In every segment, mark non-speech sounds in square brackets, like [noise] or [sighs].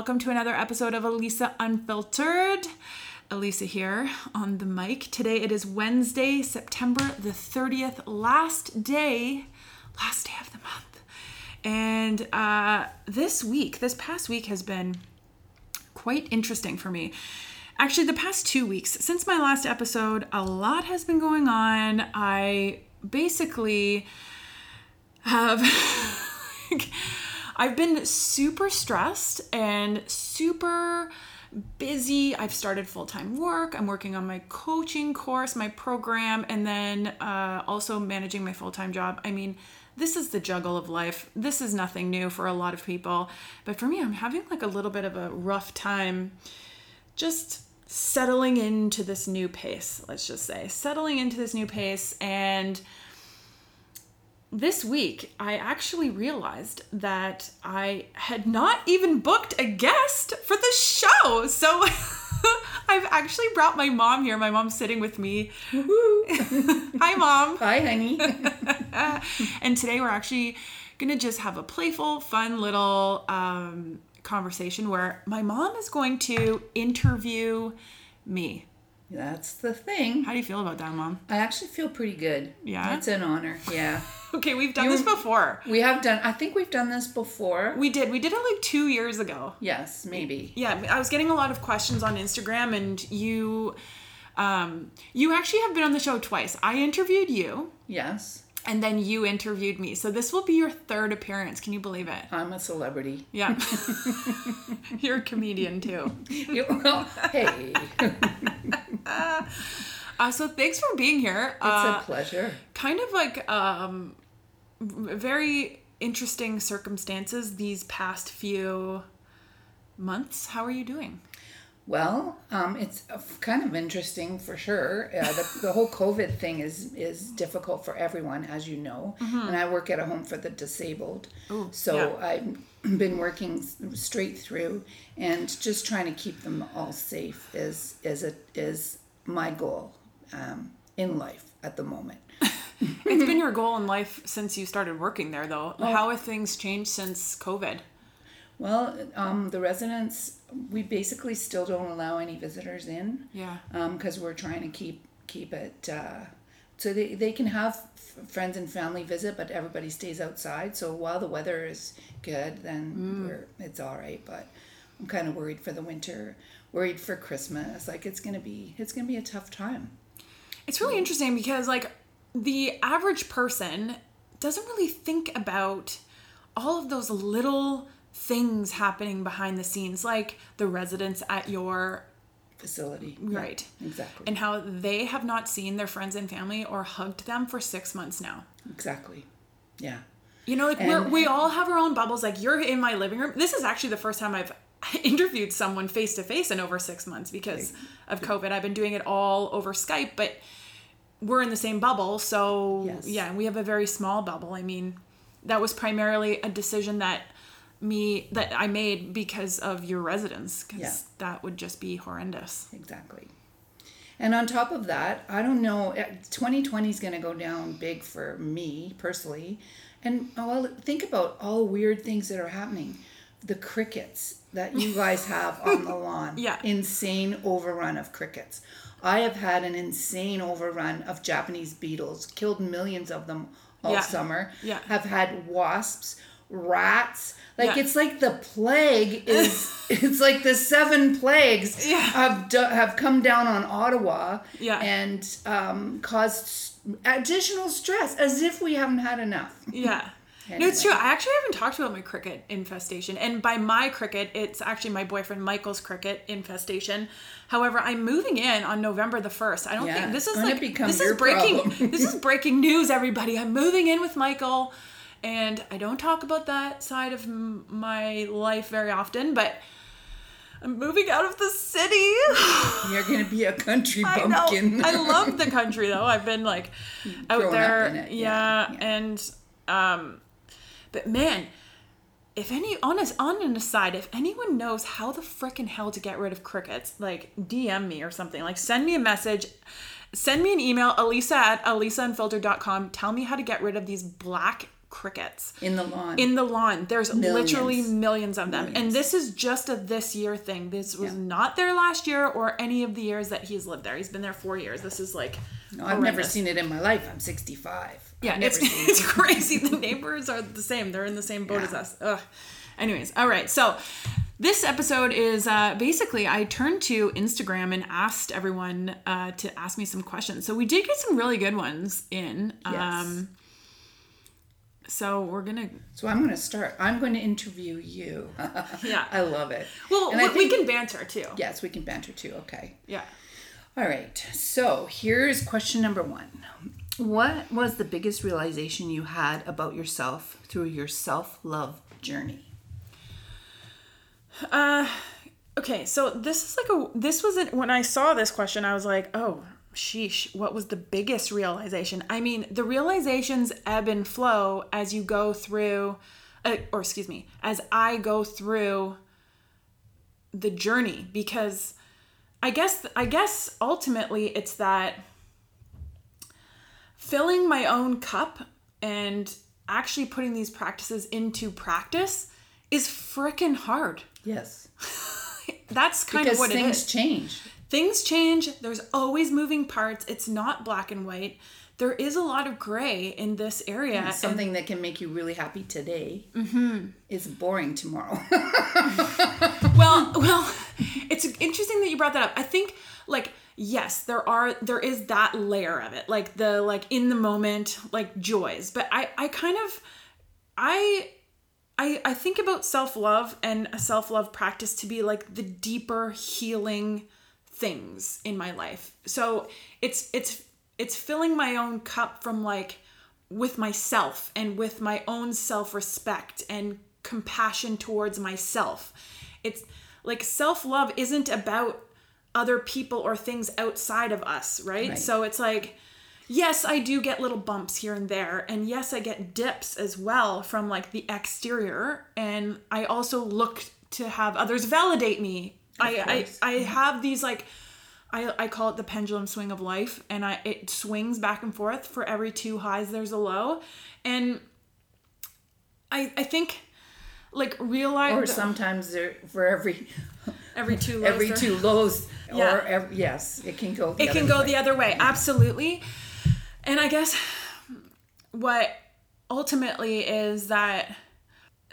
Welcome to another episode of Elisa Unfiltered. Elisa here on the mic. Today it is Wednesday, September the 30th, last day, last day of the month. And uh, this week, this past week has been quite interesting for me. Actually, the past two weeks, since my last episode, a lot has been going on. I basically have. [laughs] I've been super stressed and super busy. I've started full time work. I'm working on my coaching course, my program, and then uh, also managing my full time job. I mean, this is the juggle of life. This is nothing new for a lot of people. But for me, I'm having like a little bit of a rough time just settling into this new pace, let's just say. Settling into this new pace and this week, I actually realized that I had not even booked a guest for the show. So [laughs] I've actually brought my mom here. My mom's sitting with me. [laughs] Hi, mom. Hi, honey. [laughs] and today we're actually going to just have a playful, fun little um, conversation where my mom is going to interview me. That's the thing. How do you feel about that, mom? I actually feel pretty good. Yeah? It's an honor. Yeah. [laughs] Okay, we've done You- this before. We have done, I think we've done this before. We did. We did it like two years ago. Yes, maybe. yeah i was getting a lot of questions on instagram and you um you actually have been on the show twice i interviewed you Yes. and then you interviewed me so this will be your third appearance can you believe it I'm a celebrity. yeah [laughs] you're a comedian too [laughs] You- well, hey, it's uh, so thanks for being here uh, a pleasure. kind of like um very interesting circumstances these past few months how are you doing Well, um, it's kind of interesting for sure. Uh, the, the whole COVID thing is is difficult for everyone, as you know. And I work at a home for the disabled, so yeah. I've [clears throat] been working straight through and just trying to keep them all safe is is a, is my goal um, in life at the moment. It's been [laughs] your goal in life since you started working there, though. How have things changed since COVID? Well, um, the residents we basically still don't allow any visitors in. Yeah. because we're trying to keep keep it uh, so they, they can have f- friends and family visit but everybody stays outside so while the weather is good then we're, it's all right but i'm kind of worried for the winter worried for christmas like it's gonna be it's gonna be a tough time It's really interesting because, like, the average person doesn't really think about all of those little things happening behind the scenes, like the residents at your facility right. exactly And how they have not seen their friends and family or hugged them for six months now. exactly yeah You know, like And- we all have our own bubbles. Like you're in my living room. This is actually the first time I've [laughs] interviewed someone face to face in over six months because of COVID. I've been doing it all over Skype, but we're in the same bubble. So Yes. yeah, we have a very small bubble. I mean, that was primarily a decision that me that I made because of your residence because Yeah. that would just be horrendous. Exactly. And on top of that, I don't know, eh, 2020 is going to go down big for me personally. And oh, well, think about all weird things that are happening. The crickets that you guys [laughs] have on the lawn. Yeah. Insane overrun of crickets. I have had an insane overrun of Japanese beetles, killed millions of them all Yeah. summer. Yeah. Have had wasps, rats. Like Yeah. it's like the plague is [laughs] it's like the seven plagues Yeah. have have come down on Ottawa Yeah. and um, caused additional stress as if we haven't had enough. Yeah. No, it's true. I actually haven't talked about my cricket infestation. And by my cricket, it's actually my boyfriend Michael's cricket infestation. However, I'm moving in on November the 1st. I don't Yeah, think this is like this is breaking [laughs] this is [laughs] breaking news everybody. I'm moving in with Michael and I don't talk about that side of my life very often, but I'm moving out of the city. [sighs] You're gonna be a country I bumpkin. know. I love the [laughs] country though. I've been like out Growing there. it, Yeah, yeah, yeah. and um but man, if any on on an aside, if anyone knows how the frickin' hell to get rid of crickets, like DM me or something. Like send me a message. Send me an email, Elisa at elisaunfiltered.com. Tell me how to get rid of these black crickets in the lawn. in the lawn. There's Millions. literally millions of them. And this is just a this year thing. This was Yeah. not there last year or any of the years that he's lived there. He's been there four years. This is like No, I've never seen it in my life. I'm 65. Yeah, it's, [laughs] it's crazy. The neighbors are the same. They're in the same boat as us. Ugh. Anyways, all right. So this episode is uh, basically I turned to Instagram and asked everyone uh, to ask me some questions. So we did get some really good ones in. Yes. Um, so we're gonna So I'm going to start. I'm going to interview you. [laughs] Yeah. I love it. well we, think- we can banter too. Yes, we can banter too. Okay. Yeah. All right. So here's question number one. What was the biggest realization you had about yourself through your self love journey? Uh, Okay, so this is like a this wasn't when I saw this question, I was like, oh sheesh, what was the biggest realization? I mean, the realizations ebb and flow as you go through uh, or excuse me, as I go through the journey because I guess I guess ultimately it's that filling my own cup and actually putting these practices into practice is freaking hard. Yes. [laughs] That's kind Because of what it things change. Things change. There's always moving parts. It's not black and white. There is a lot of gray in this area. and- Something that can make you really happy today Mm-hmm. is boring tomorrow. [laughs] well, well, it's interesting that you brought that up. I think like yes, there are there is that layer of it, like the like in the moment like joys. But I I kind of I I I think about self-love and a self-love practice to be like the deeper healing things in my life. So it's it's it's filling my own cup from like with myself and with my own self-respect and compassion towards myself. It's like self-love isn't about other people or things outside of us, right? Right. So it's like yes, I do get little bumps here and there and yes, I get dips as well from like the exterior and I also look to have others validate me. I, course. I I have these like I, I call it the pendulum swing of life and I it swings back and forth for every two highs there's a low and I I think like realize or sometimes there for every [laughs] every two lows [laughs] every two lows [laughs] Yeah. or every, yes, it can go the it other can go way. the other way absolutely and i guess what ultimately is that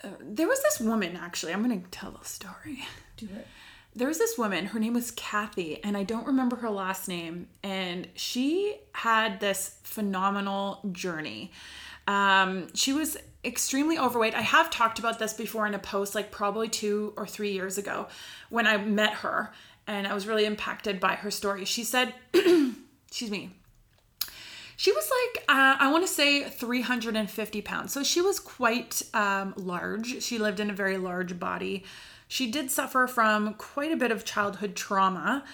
uh, there was this woman actually i'm gonna tell the story Do it. there was this woman her name was kathy and i don't remember her last name and she had this phenomenal journey um, she was extremely overweight. I have talked about this before in a post like probably two or three years ago when i met her and i was really impacted by her story. She said [clears throat] excuse me she was like uh, i want to say 350 pounds. So she was quite um, large. She lived in a very large body. She did suffer from quite a bit of childhood trauma.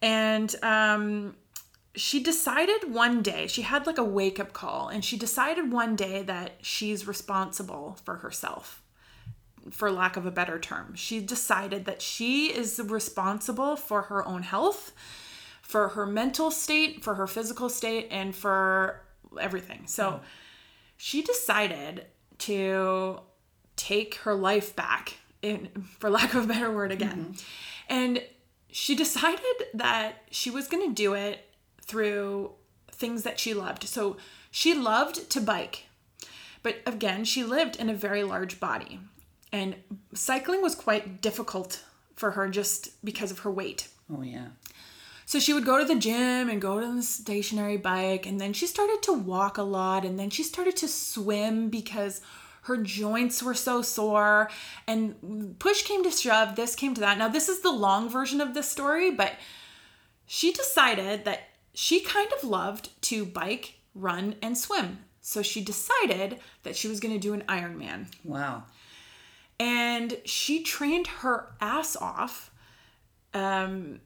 And um, she decided one day she had like a wake-up call and she decided one day that she's responsible for herself for lack of a better term she decided that she is responsible for her own health for her mental state, for her physical state, and for everything. So mm. she decided to take her life back, in, for lack of a better word again. Mm-hmm. And she decided that she was going to do it through things that she loved. So she loved to bike. But again, she lived in a very large body. And cycling was quite difficult for her just because of her weight. Oh yeah. So she would go to the gym and go to the stationary bike, and then she started to walk a lot, and then she started to swim because her joints were so sore and push came to shove this came to that now this is the long version of this story but she decided that she kind of loved to bike run and swim so she decided that she was going to do an ironman Wow. and she trained her ass off um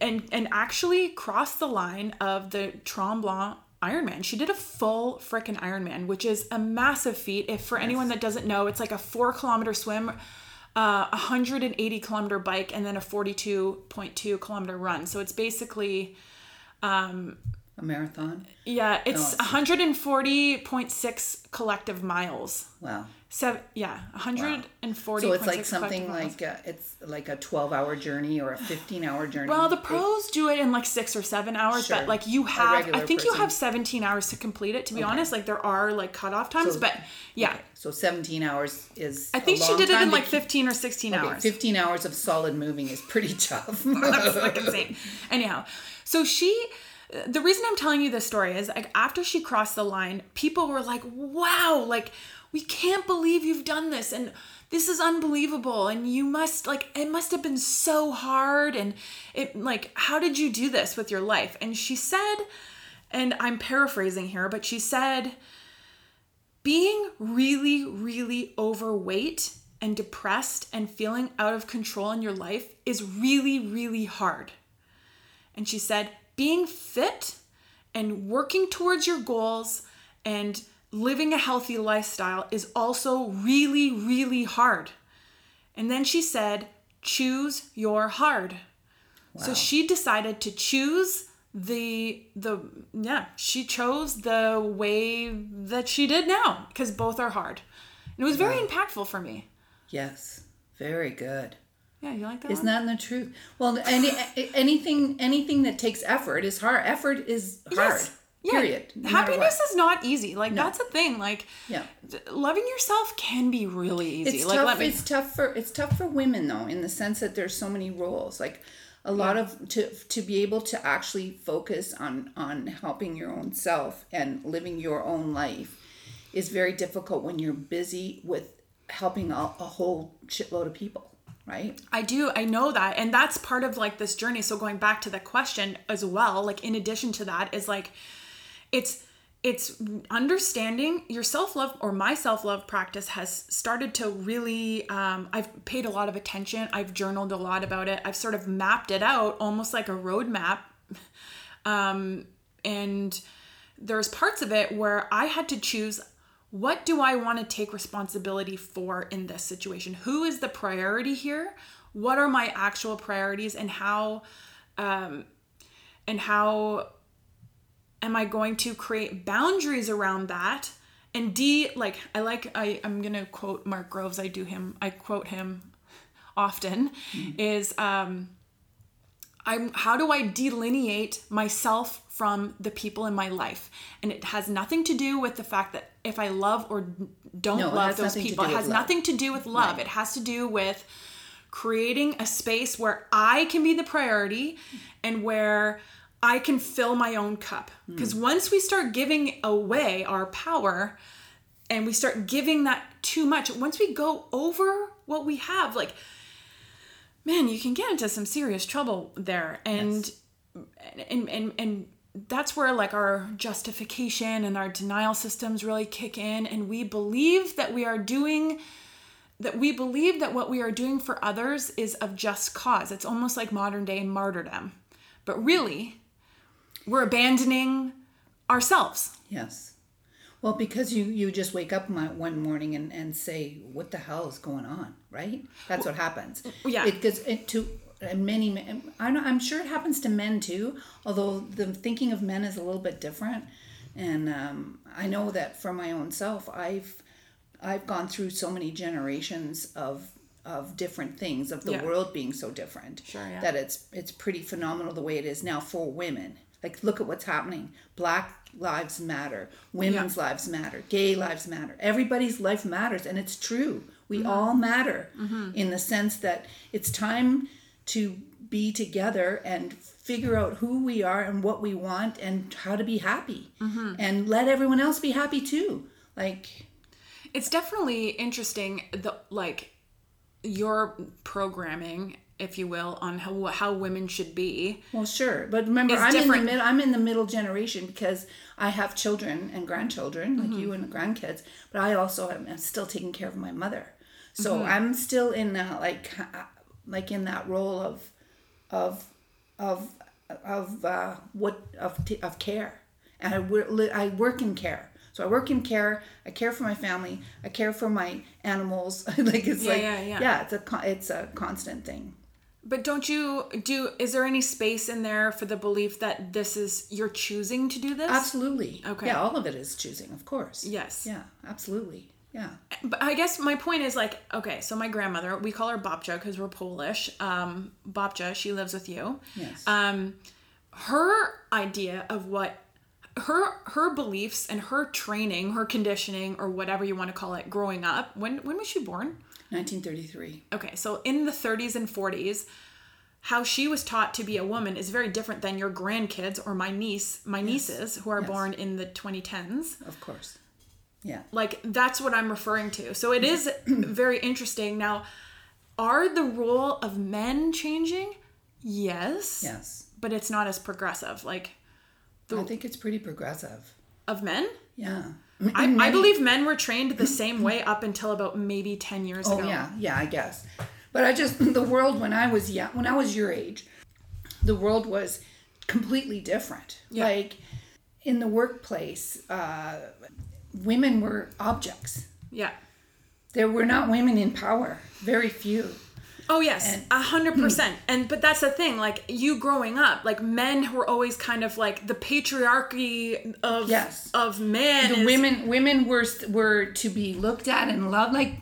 and and actually crossed the line of the Tremblant Ironman. She did a full frickin' Ironman, which is a massive feat. If for anyone that doesn't know, it's like a four kilometer swim, uh, a 180 kilometer bike, and then a 42.2 kilometer run. So it's basically A marathon. yeah, it's it's- 140.6 collective miles. Wow. Seven, yeah, 140. So it's like something like uh it's like a 12 hour journey or a 15 hour journey. Well, the pros do it in like six or seven hours, Sure. but like you have, I think you have 17 hours to complete it. To be honest, like there are like cutoff times, So- but yeah, Okay, So 17 hours is. I think a she did it in like 15 or 16 okay, hours. 15 hours of solid moving is pretty [laughs] tough. [laughs] That's like insane. Anyhow, so she, the reason I'm telling you this story is like after she crossed the line, people were like, wow, like we can't believe you've done this. And this is unbelievable. And you must like, it must have been so hard. And it like, how did you do this with your life? And she said, and I'm paraphrasing here, but she said, being really, really overweight and depressed and feeling out of control in your life is really, really hard. And she said, being fit and working towards your goals and living a healthy lifestyle is also really, really hard. And then she said, choose your hard. So she decided to choose the the yeah, she chose the way that she did now because both are hard. And it was very impactful for me. yes. Very good. Yeah, you like that? Isn't one? that the truth? Well, any anything anything that takes effort is hard. Effort is hard. Yes. Yeah. Period. no Happiness is not easy. Like that's a thing. Like Yeah. loving yourself can be really easy. It's like tough. me It's tough for it's tough for women though, in the sense that there's so many roles. Like a lot of to to be able to actually focus on on helping your own self and living your own life is very difficult when you're busy with helping a, a whole shitload of people. Right. I do. I know that. And that's part of like this journey. So going back to the question as well, like in addition to that is like it's it's understanding your self-love or my self-love practice has started to really um, i've paid a lot of attention. I've journaled a lot about it. I've sort of mapped it out almost like a roadmap [laughs] um, and there's parts of it where i had to choose what do i want to take responsibility for in this situation? Who is the priority here? What are my actual priorities and how um, and how am I going to create boundaries around that? And D, like I like I I'm gonna quote Mark Groves. I do him. I quote him often. Is um, I'm how do I delineate myself from the people in my life? And it has nothing to do with the fact that if I love or don't No, love those people. It has love. nothing to do with love. It has to do with creating a space where I can be the priority and where I can fill my own cup. Hmm. Because once we start giving away our power and we start giving that too much, once we go over what we have, like, man, you can get into some serious trouble there. And and and and that's where like our justification and our denial systems really kick in and we believe that we are doing that we believe that what we are doing for others is of just cause. It's almost like modern day martyrdom. But really, we're abandoning ourselves. Yes. Well, because you you just wake up my, one morning and, and say, "What the hell is going on?" Right? That's what happens. yeah. It it to and many. men- I'm I'm sure it happens to men too. Although the thinking of men is a little bit different, and um, I know that for my own self, I've I've gone through so many generations of of different things of the Yeah. world being so different Sure, yeah. that it's it's pretty phenomenal the way it is now for women. Like look at what's happening. Black lives matter. Women's lives matter. Gay lives matter. Everybody's life matters and it's true. We Mm-hmm. all matter in the sense that it's time to be together and figure out who we are and what we want and how to be happy Mm-hmm. and let everyone else be happy too. Like it's definitely interesting the like your programming if you will on how how women should be Well, sure, but remember, I'm different. in the middle. I'm in the middle generation because I have children and grandchildren, like you Mm-hmm. and the grandkids. But I also am still taking care of my mother, so Mm-hmm. I'm still in that like uh, like in that role of of of of uh, what of t- of care, and I work I work in care. So I work in care. I care for my family. I care for my animals. [laughs] like it's Yeah, like yeah, yeah. it's a it's a constant thing. But don't you do is there any space in there for the belief that this is you're choosing to do this Absolutely. Okay. Yeah, all of it is choosing, of course. Yes. Yeah, absolutely. Yeah. but I guess my point is like, okay, so my grandmother, we call her Babcia because we're Polish. Um, Babcia, she lives with you. Yes. Um, her idea of what her her beliefs and her training, her conditioning, or whatever you want to call it, growing up. When when was she born? 1933. Okay, so in the 30s and 40s, how she was taught to be a woman is very different than your grandkids or my niece, my nieces who are Yes. born in the 2010s Of course. Yeah. like that's what i'm referring to so it is [clears throat] very interesting now are the role of men changing yes Yes. but it's not as progressive like I think it's pretty progressive. of men Yeah. I, I believe men were trained the [laughs] same way up until about maybe 10 years Oh ago yeah, yeah, I guess. But I just [laughs] the world when I was young, when I was your age, the world was completely different. Yeah. Like in the workplace, uh, women were objects. yeah There were not women in power. Very few. Oh yes, a hundred percent. And but that's the thing. Like you growing up, like men were always kind of like the patriarchy of Yes. of men. the is- women women were were to be looked at and loved like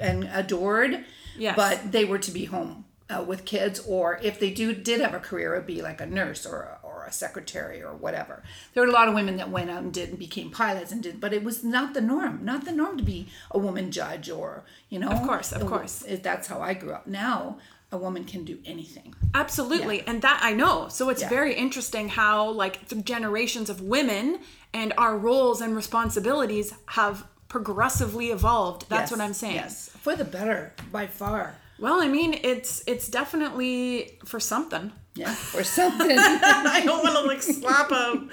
and adored Yes. but they were to be home uh, with kids or if they do did have a career it would be like a nurse or a, secretary or whatever there were a lot of women that went out and did and became pilots and did but it was not the norm not the norm to be a woman judge or you know of course, of course. that's how i grew up now a woman can do anything Absolutely. And that I know. So it's Yeah. very interesting how like the generations of women and our roles and responsibilities have progressively evolved. That's Yes, what I'm saying. yes for the better by far Well, I mean, it's it's definitely for something. Yeah [laughs] or something [laughs] I don't want to like slap a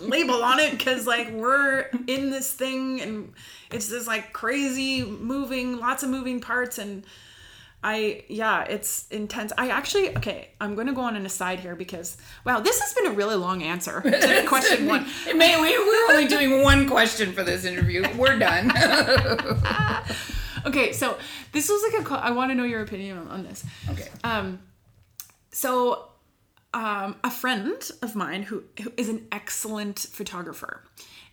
label on it because like we're in this thing and it's this like crazy moving, lots of moving parts and I yeah, it's intense. I actually okay, I'm going to go on an aside here because wow, this has been a really long answer [laughs] to question one. It may, we, we're only doing one question for this interview. We're done. Okay, so this was like a I want to know your opinion on, on this. okay. Um, so um, a friend of mine who, who is an excellent photographer,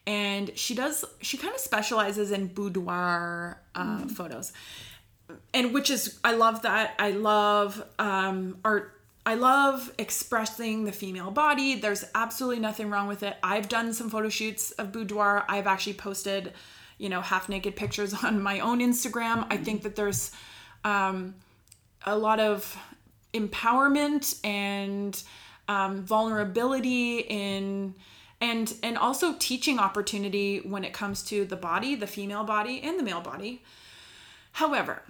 and she does she kind of specializes in boudoir uh, photos, and which is I love that I love um, art. I love expressing the female body. There's absolutely nothing wrong with it. I've done some photo shoots of boudoir. I've actually posted, you know, half naked pictures [laughs] on my own Instagram. I think that there's um, a lot of empowerment and um, vulnerability in and and also teaching opportunity when it comes to the body the female body and the male body however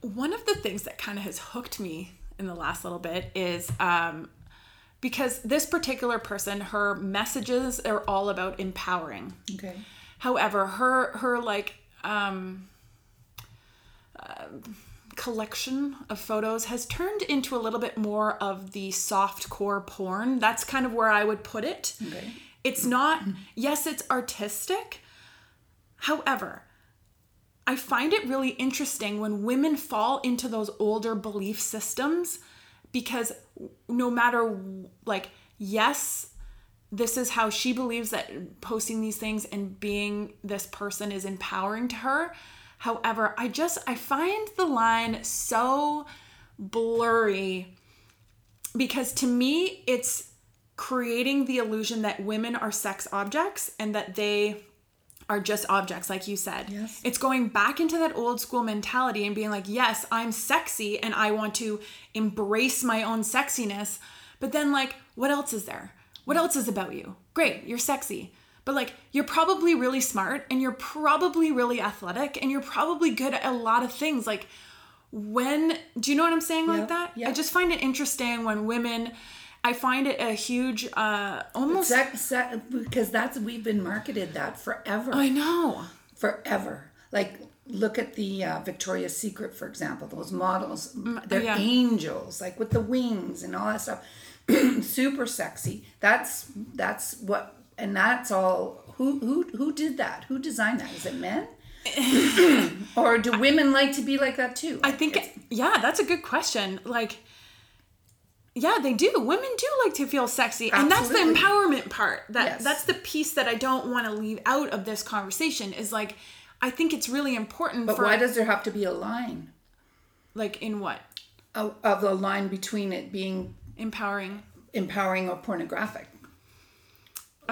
one of the things that kind of has hooked me in the last little bit is um, because this particular person her messages are all about empowering Okay. However, her her like um, uh, collection of photos has turned into a little bit more of the soft core porn. That's kind of where I would put it. Okay. It's not. Yes, it's artistic. However, I find it really interesting when women fall into those older belief systems because no matter like yes this is how she believes that posting these things and being this person is empowering to her however i just i find the line so blurry because to me it's creating the illusion that women are sex objects and that they are just objects like you said. Yes. it's going back into that old school mentality and being like yes i'm sexy and i want to embrace my own sexiness but then like what else is there? What else is about you? Great you're sexy but like you're probably really smart and you're probably really athletic and you're probably good at a lot of things. Like when do you know what I'm saying Yeah, like that? yeah. I just find it interesting when women I find it a huge uh almost because that's we've been marketed that forever. I know. forever. Like, look at the uh, Victoria's Secret, for example. Those models, they're yeah. angels, like with the wings and all that stuff. [clears throat] Super sexy. That's that's what, and that's all. Who who who did that? Who designed that? Is it men? [laughs] or do women like to be like that too? I think yeah, that's a good question. Like yeah, they do. Women do like to feel sexy, and that's the empowerment part. That Yes. that's the piece that I don't want to leave out of this conversation. Is like, I think it's really important But for why does there have to be a line? like in what Of, of the line between it being empowering. empowering or pornographic?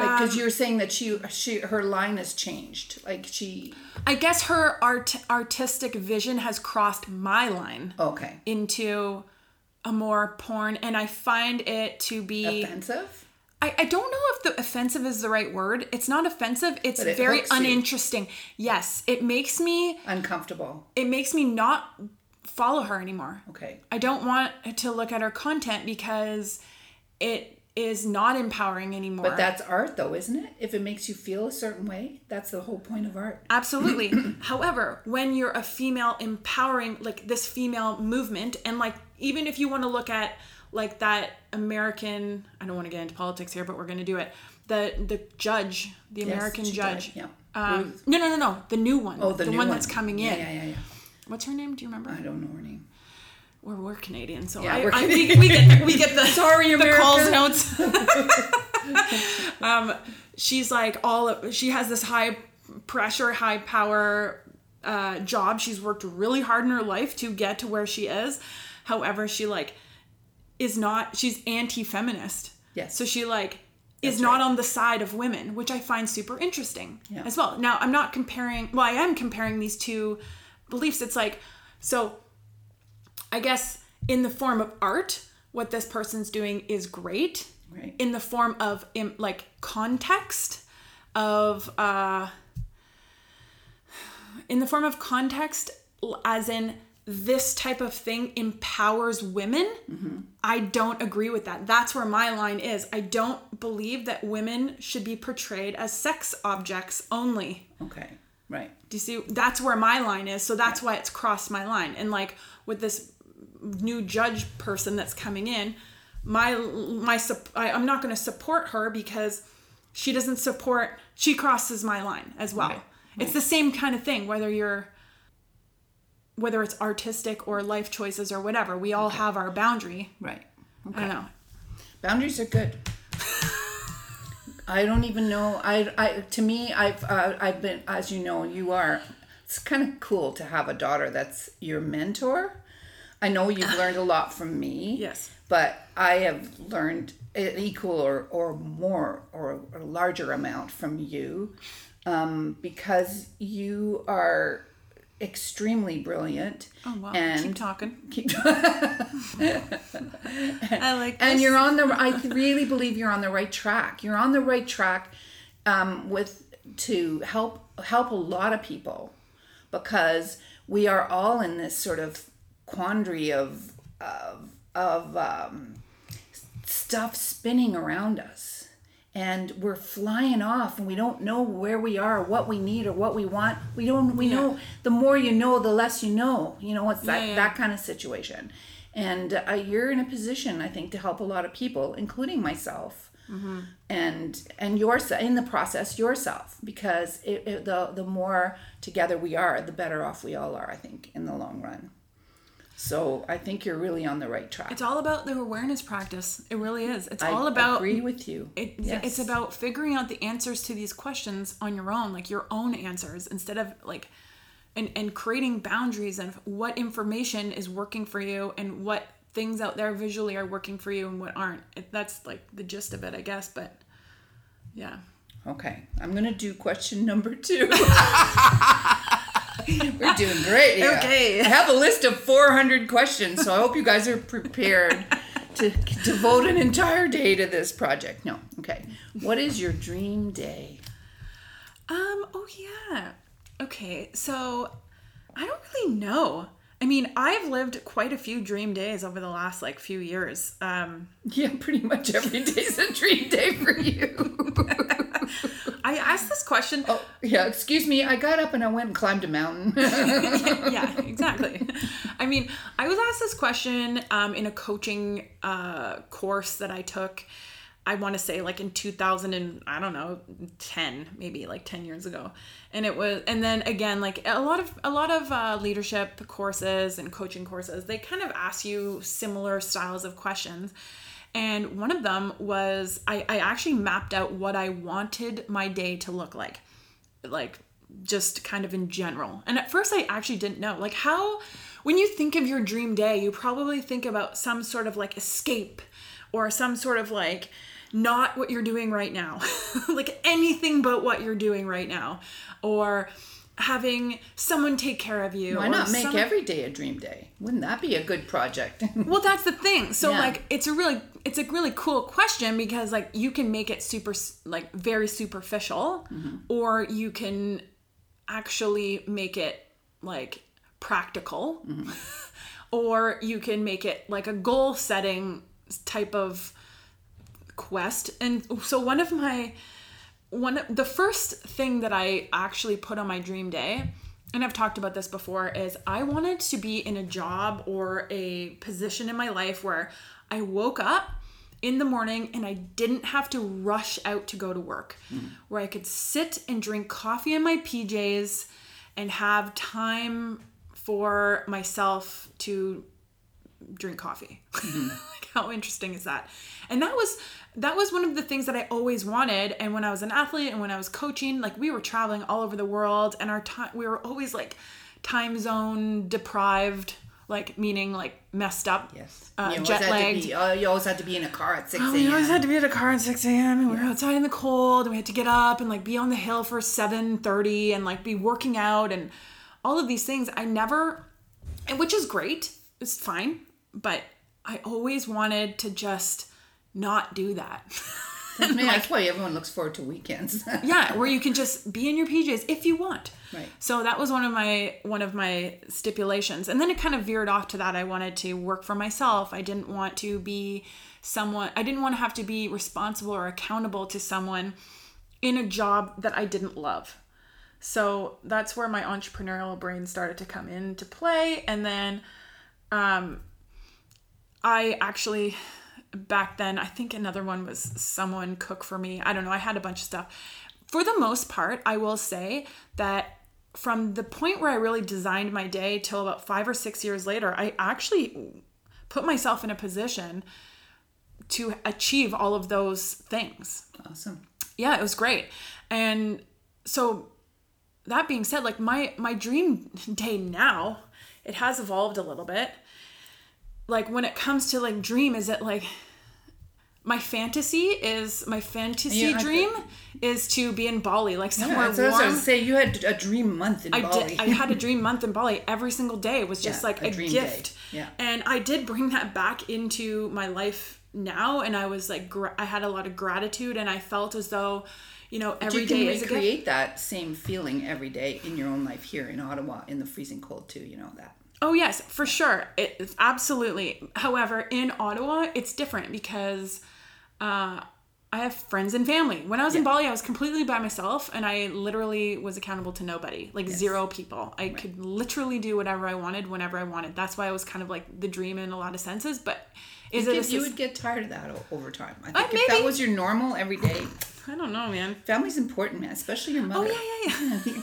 Like, because um, you were saying that she, she, her line has changed. Like she, I guess her art artistic vision has crossed my line okay, into a more porn, and I find it to be. offensive. I, I don't know if the offensive is the right word. It's not offensive. It's it very hooks you. uninteresting. Yes, it makes me uncomfortable. it makes me not follow her anymore. Okay. I don't want to look at her content because it is not empowering anymore. But that's art though, isn't it? If it makes you feel a certain way, that's the whole point of art. Absolutely. [clears throat] However, when you're a female empowering like this female movement and like even if you want to look at like that American I don't want to get into politics here, but we're going to do it. The the judge, the American judge. died, yeah. Um, no, no, no, no. The new one. Oh, the, new one, that's coming in. Yeah, yeah, yeah, yeah. What's her name? Do you remember? I don't know her name. We're, we're Canadian, so Yeah, I, I, we, we get we get the [laughs] Sorry, the Coles Notes. [laughs] [laughs] um, she's like all of, she has this high pressure, high power uh, job. She's worked really hard in her life to get to where she is. However, she like is not. She's anti-feminist. Yes. So she like is not on the side of women, which I find super interesting Yeah. as well. Now I'm not comparing. Well, I am comparing these two beliefs. It's like so. I guess in the form of art, what this person's doing is great. Right. In the form of in, like context of uh in the form of context as in this type of thing empowers women. I don't agree with that. That's where my line is. I don't believe that women should be portrayed as sex objects only. Okay. Right. Do you see? That's where my line is. So that's why it's crossed my line. And like with this new judge person that's coming in, my my sup- I, I'm not going to support her because she doesn't support. She crosses my line as well. Right. It's the same kind of thing. Whether you're whether it's artistic or life choices or whatever, we all have our boundary. Right. I don't know. Boundaries are good. [laughs] I don't even know. I, I to me, I've uh, I've been as you know, you are. It's kind of cool to have a daughter that's your mentor. I know you've learned a lot from me. Yes. But I have learned an equal or, or more or a larger amount from you um, because you are extremely brilliant. Oh wow! And Keep talking. keep talking. [laughs] I like. This. and you're on the i really believe you're on the right track you're on the right track um, with to help help a lot of people because we are all in this sort of quandary of of of um, stuff spinning around us. And we're flying off and we don't know where we are what we need or what we want. We don't we know the more you know the less you know you know it's that Yeah, yeah. that kind of situation. And uh, you're in a position i think to help a lot of people including myself. Mm-hmm. and and yourself in the process yourself because it, it, the the more together we are the better off we all are i think in the long run so i think you're really on the right track It's all about the awareness practice. It really is. It's I all about agree with you It, Yes. It's about figuring out the answers to these questions on your own, like your own answers, instead of like, and and creating boundaries of what information is working for you and what things out there visually are working for you and what aren't. It, that's like the gist of it, I guess. But yeah, Okay, I'm gonna do question number two. [laughs] We're doing great. Here. Okay. I have a list of 400 questions, so I hope you guys are prepared to devote an entire day to this project. No, okay. What is your dream day? Um, oh yeah. Okay, so I don't really know. I mean, I've lived quite a few dream days over the last like few years. Um, [laughs] Yeah, pretty much every day's a dream day for you. [laughs] I asked this question. oh, yeah, excuse me. I got up and I went and climbed a mountain. [laughs] yeah, exactly. I mean, I was asked this question um, in a coaching uh, course that I took. I want to say like in 2000 and I don't know 10 maybe like 10 years ago and it was and then again like a lot of a lot of uh, leadership courses and coaching courses they kind of ask you similar styles of questions and one of them was I, I actually mapped out what I wanted my day to look like like just kind of in general. And at first I actually didn't know. Like how when you think of your dream day, you probably think about some sort of like escape or some sort of like not what you're doing right now. [laughs] like anything but what you're doing right now or having someone take care of you Why not make some- every day a dream day? Wouldn't that be a good project? [laughs] well that's the thing so Yeah. like it's a really it's a really cool question because like you can make it super like very superficial Mm-hmm. or you can actually make it like practical Mm-hmm. [laughs] or you can make it like a goal setting type of quest and so one of my one of- the first thing that I actually put on my dream day, and I've talked about this before, is I wanted to be in a job or a position in my life where I woke up in the morning and I didn't have to rush out to go to work, hmm. where I could sit and drink coffee in my PJs and have time for myself to drink coffee. Hmm. [laughs] like how interesting is that? And that was that was one of the things that I always wanted. And when I was an athlete and when I was coaching, like we were traveling all over the world, and our time we were always like time zone deprived, like meaning like messed up, yes. uh, you, always jet had to lagged. be, oh, you always had to be in a car at 6 Oh, we always had to be in a car at 6 a.m. and we were outside in the cold and we had to get up and like be on the hill for 7.30 and like be working out and all of these things. I never, and which is great. It's fine. But I always wanted to just not do that. I mean, [laughs] that's why everyone looks forward to weekends. [laughs] yeah, where you can just be in your PJs if you want. Right. So that was one of my one of my stipulations. And then it kind of veered off to that I wanted to work for myself. I didn't want to be someone I didn't want to have to be responsible or accountable to someone in a job that I didn't love. So that's where my entrepreneurial brain started to come into play and then um I actually back then I think another one was someone cook for me. I don't know. I had a bunch of stuff. For the most part, I will say that from the point where I really designed my day till about 5 or 6 years later, I actually put myself in a position to achieve all of those things awesome. yeah it was great and so that being said like my my dream [laughs] day now it has evolved a little bit like when it comes to like dream is it like my fantasy is my fantasy Yeah, dream is to be in Bali like Yeah, somewhere that's what I was warm say. You had a dream month in I Bali. did. I had a dream month in Bali. Every single day was just Yeah, like a a, dream gift. day. Yeah. And I did bring that back into my life now, and I was like, gra- I had a lot of gratitude, and I felt as though, you know, every you day is a gift. recreate that same feeling every day in your own life here in Ottawa in the freezing cold too. You know that. Oh yes, for sure. It absolutely. However, in Ottawa, it's different because uh, I have friends and family. When I was in Bali, I was completely by myself, and I literally was accountable to nobody, like zero people. I could literally do whatever I wanted whenever I wanted. That's why it was kind of like the dream in a lot of senses. But is You, it? A, you would get tired of that over time. I think Uh, if that was your normal every day, I don't know, man. family's important, man. Especially your mother. Oh yeah, yeah, yeah.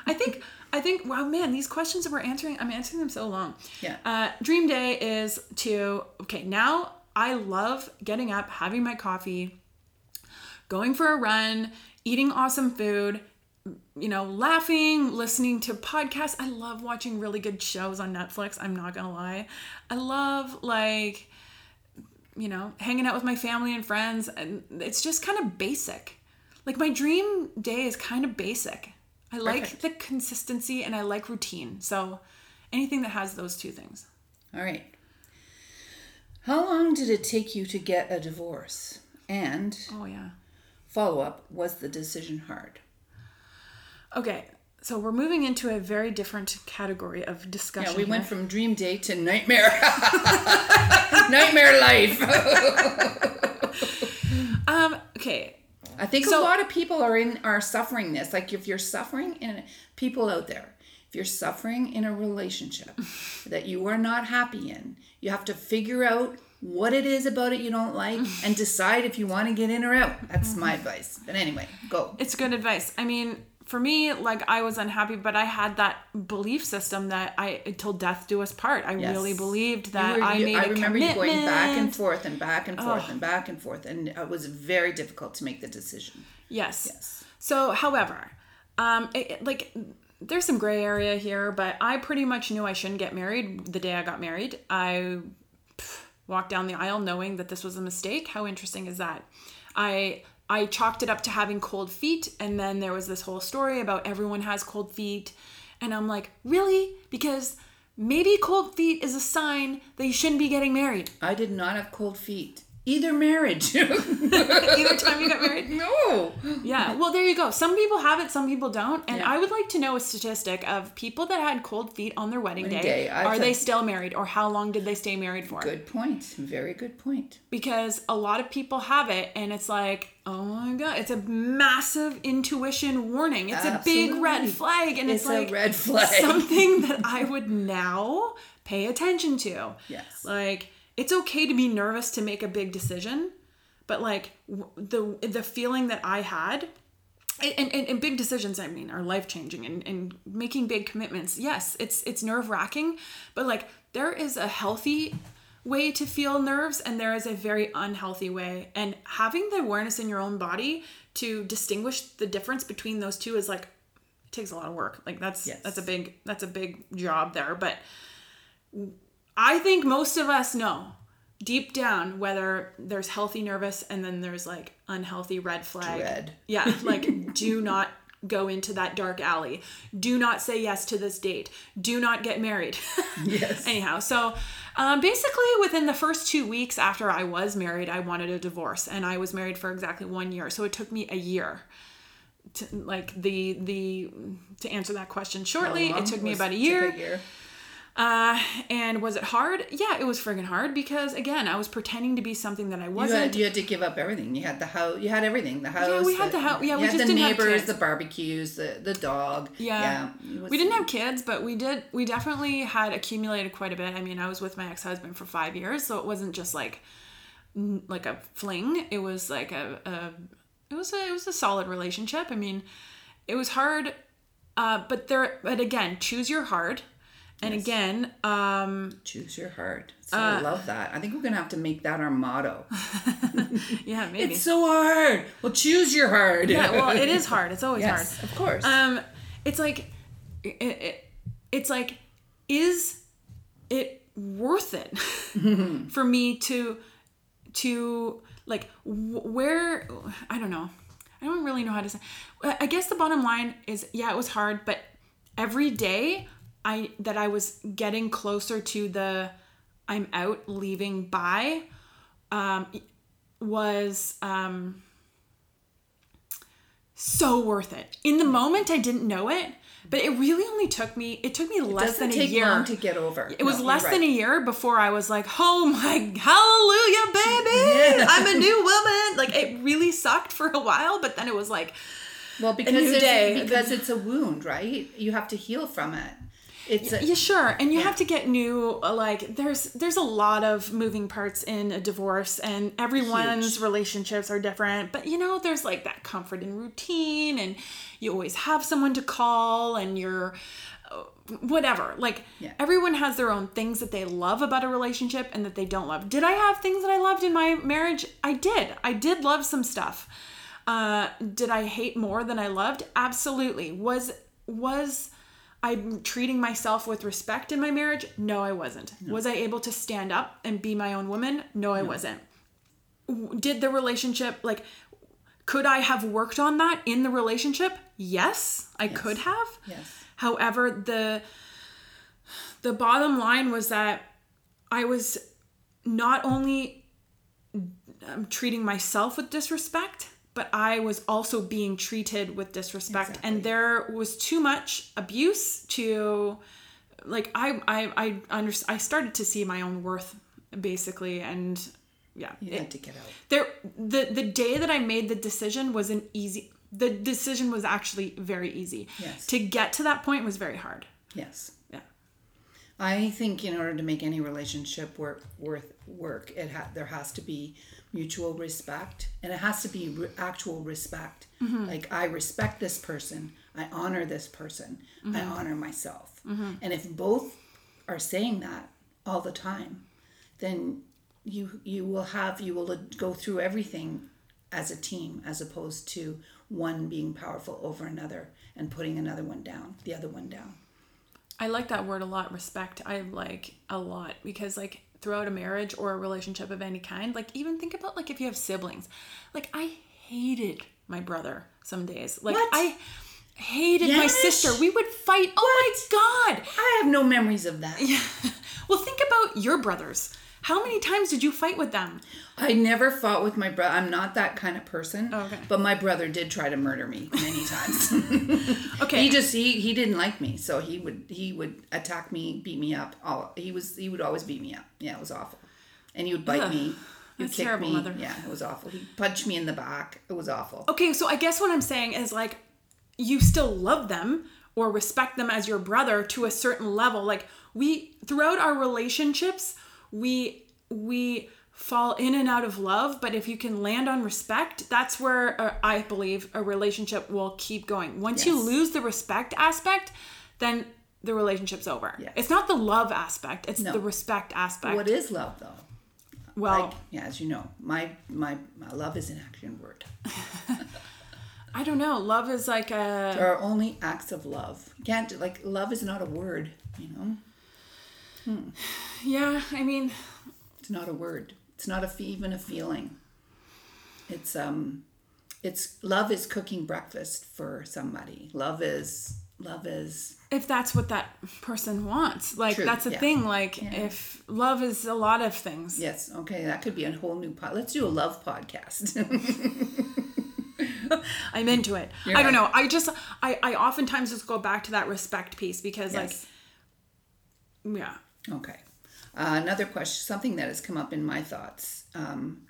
[laughs] I think I think wow, man, these questions that we're answering, I'm answering them so long. Yeah. Uh, dream day is to okay. Now I love getting up, having my coffee, going for a run, eating awesome food. You know, laughing, listening to podcasts. I love watching really good shows on Netflix. I'm not gonna lie. I love like you know, hanging out with my family and friends. And it's just kind of basic. Like my dream day is kind of basic. I like Perfect. the consistency and I like routine. So anything that has those two things. All right. How long did it take you to get a divorce? And Oh, yeah. follow up: Was the decision hard? Okay, so we're moving into a very different category of discussion. Yeah, we here. went from dream date to nightmare. [laughs] nightmare life. [laughs] um. Okay. I think So- a lot of people are in are suffering this. Like if you're suffering in people out there, if you're suffering in a relationship [laughs] that you are not happy in, you have to figure out what it is about it you don't like [laughs] and decide if you want to get in or out. That's my mm-hmm. advice. But anyway, go. It's good advice. I mean, for me, like I was unhappy, but I had that belief system that I until death do us part. I Yes. really believed You that were- I made I a remember you commitment. going back and forth and back and forth and back and forth, and it was very difficult to make the decision. Yes. Yes. So, however, um, it, it- like there's some gray area here, but I pretty much knew I shouldn't get married the day I got married. I pff, walked down the aisle knowing that this was a mistake. How interesting is that? I I chalked it up to having cold feet, and then there was this whole story about everyone has cold feet, and I'm like, really? Because maybe cold feet is a sign that you shouldn't be getting married. I did not have cold feet. Either marriage. [laughs] Either time you got married. no. Yeah. Well, there you go. Some people have it, some people don't. And Yeah. I would like to know a statistic of people that had cold feet on their wedding day. day. Are they still married or how long did they stay married for? Good point. Very good point. Because a lot of people have it and it's like, oh my God, it's a massive intuition warning. It's a big red flag. And it's, It's like a red flag. something that I would now pay attention to. Yes. Like, it's okay to be nervous to make a big decision, but like the the feeling that I had and, and, and big decisions i mean are life changing and, and making big commitments yes it's it's nerve wracking but like there is a healthy way to feel nerves and there is a very unhealthy way and having the awareness in your own body to distinguish the difference between those two is like it takes a lot of work like that's Yes. that's a big that's a big job there but i think most of us know deep down whether there's healthy nervous and then there's like unhealthy red flag Dread. yeah, [laughs] like do not go into that dark alley. Do not say yes to this date. Do not get married. [laughs] Yes. Anyhow, so um, basically within the first two weeks after I was married, I wanted a divorce, and I was married for exactly one year. So it took me a year. To, like the the to answer that question shortly, it took me about a took year. Uh, and was it hard? Yeah, it was friggin' hard because again, I was pretending to be something that I wasn't. had, you had to give up everything. You had the house. You had everything. The house. Yeah, we had the hou- yeah, you we had just the didn't have neighbors, kids. the barbecues, the the dog. Yeah. was- we didn't have kids, but we did. We definitely had accumulated quite a bit. I mean, I was with my ex husband for five years, so it wasn't just like like a fling. It was like a, a it was a it was a solid relationship. I mean, it was hard, uh, but there. But again, choose your heart. And again, um, choose your heart. So Uh, I love that. I think we're gonna have to make that our motto. [laughs] yeah, maybe. It's so hard. Well, choose your heart. yeah, well, it is hard. It's always hard. yes, of course. um it's like it, it, it's like is it worth it [laughs] for me to to like wh- where i don't know i don't really know how to say I guess the bottom line is yeah it was hard but every day i that i was getting closer to the i'm out leaving by um was um so worth it. In the moment, I didn't know it, but it really only took me. It took me less Doesn't than a year. to get over. it was No, less you're than a year before I was like, "Oh my hallelujah, baby! I'm a new woman." Like it really sucked for a while, but then it was like, Well, because it's, day. because it's a wound, right? You have to heal from it. It's a, yeah, sure. And you have to get new. uh, Like there's there's a lot of moving parts in a divorce, and everyone's Huge. relationships are different. But you know, there's like that comfort and routine, and you always have someone to call, and you're uh, whatever. Like Yeah. everyone has their own things that they love about a relationship and that they don't love. Did I have things that I loved in my marriage? I did. I did love some stuff. Uh, did I hate more than I loved? Absolutely. Was was I treating myself with respect in my marriage? No, I wasn't. Was I able to stand up and be my own woman? No, I wasn't. Did the relationship like could I have worked on that in the relationship? Yes, I could have. yes. However, the the bottom line was that I was not only um, treating myself with disrespect, but I was also being treated with disrespect, and there was too much abuse to, like I I I under, I started to see my own worth basically, and yeah, You it- had to get out. there the the day that I made the decision was an easy. The decision was actually very easy. Yes. To get to that point was very hard. Yes. Yeah. I think in order to make any relationship work worth work, it ha- there has to be mutual respect, and it has to be re- actual respect. Mm-hmm. Like I respect this person, I honor this person, I mm-hmm. honor myself, mm-hmm. and if both are saying that all the time, then you you will have you will go through everything as a team as opposed to one being powerful over another and putting another one down, the other one down. I like that word a lot, respect. I like a lot because like throughout a marriage or a relationship of any kind, like even think about like if you have siblings. Like I hated my brother some days. Like What? I hated my sister. We would fight. Oh my god. I have no memories of that. yeah [laughs] Well, think about your brothers. How many times did you fight with them? I never fought with my brother. I'm not that kind of person. Oh, okay. But my brother did try to murder me many times. [laughs] Okay. he just he he didn't like me, so he would he would attack me, beat me up. All he was he would always beat me up. Yeah, it was awful. And he would bite Ugh, me. He that's terrible, me. mother. Yeah, it was awful. He punched me in the back. It was awful. Okay, so I guess what I'm saying is like you still love them or respect them as your brother to a certain level. Like we throughout our relationships, we we fall in and out of love, but if you can land on respect, that's where uh, I believe a relationship will keep going. Once you lose the respect aspect, then the relationship's over. Yes. It's not the love aspect, it's No. the respect aspect. What is love though? well, Like yeah, as you know, my my, my love is an action word. [laughs] I don't know. Love is like a There are only acts of love. You can't like love is not a word. You know, yeah, I mean, It's not a word. It's not a even a feeling. It's um, it's love is cooking breakfast for somebody. Love is love is if that's what that person wants like True, that's a yeah. thing like if love is a lot of things yes. Okay, that could be a whole new pod. Let's do a love podcast. [laughs] i'm into it You're i don't know i just i i oftentimes just go back to that respect piece because yes. like yeah Okay. Uh, another question, something that has come up in my thoughts. Um,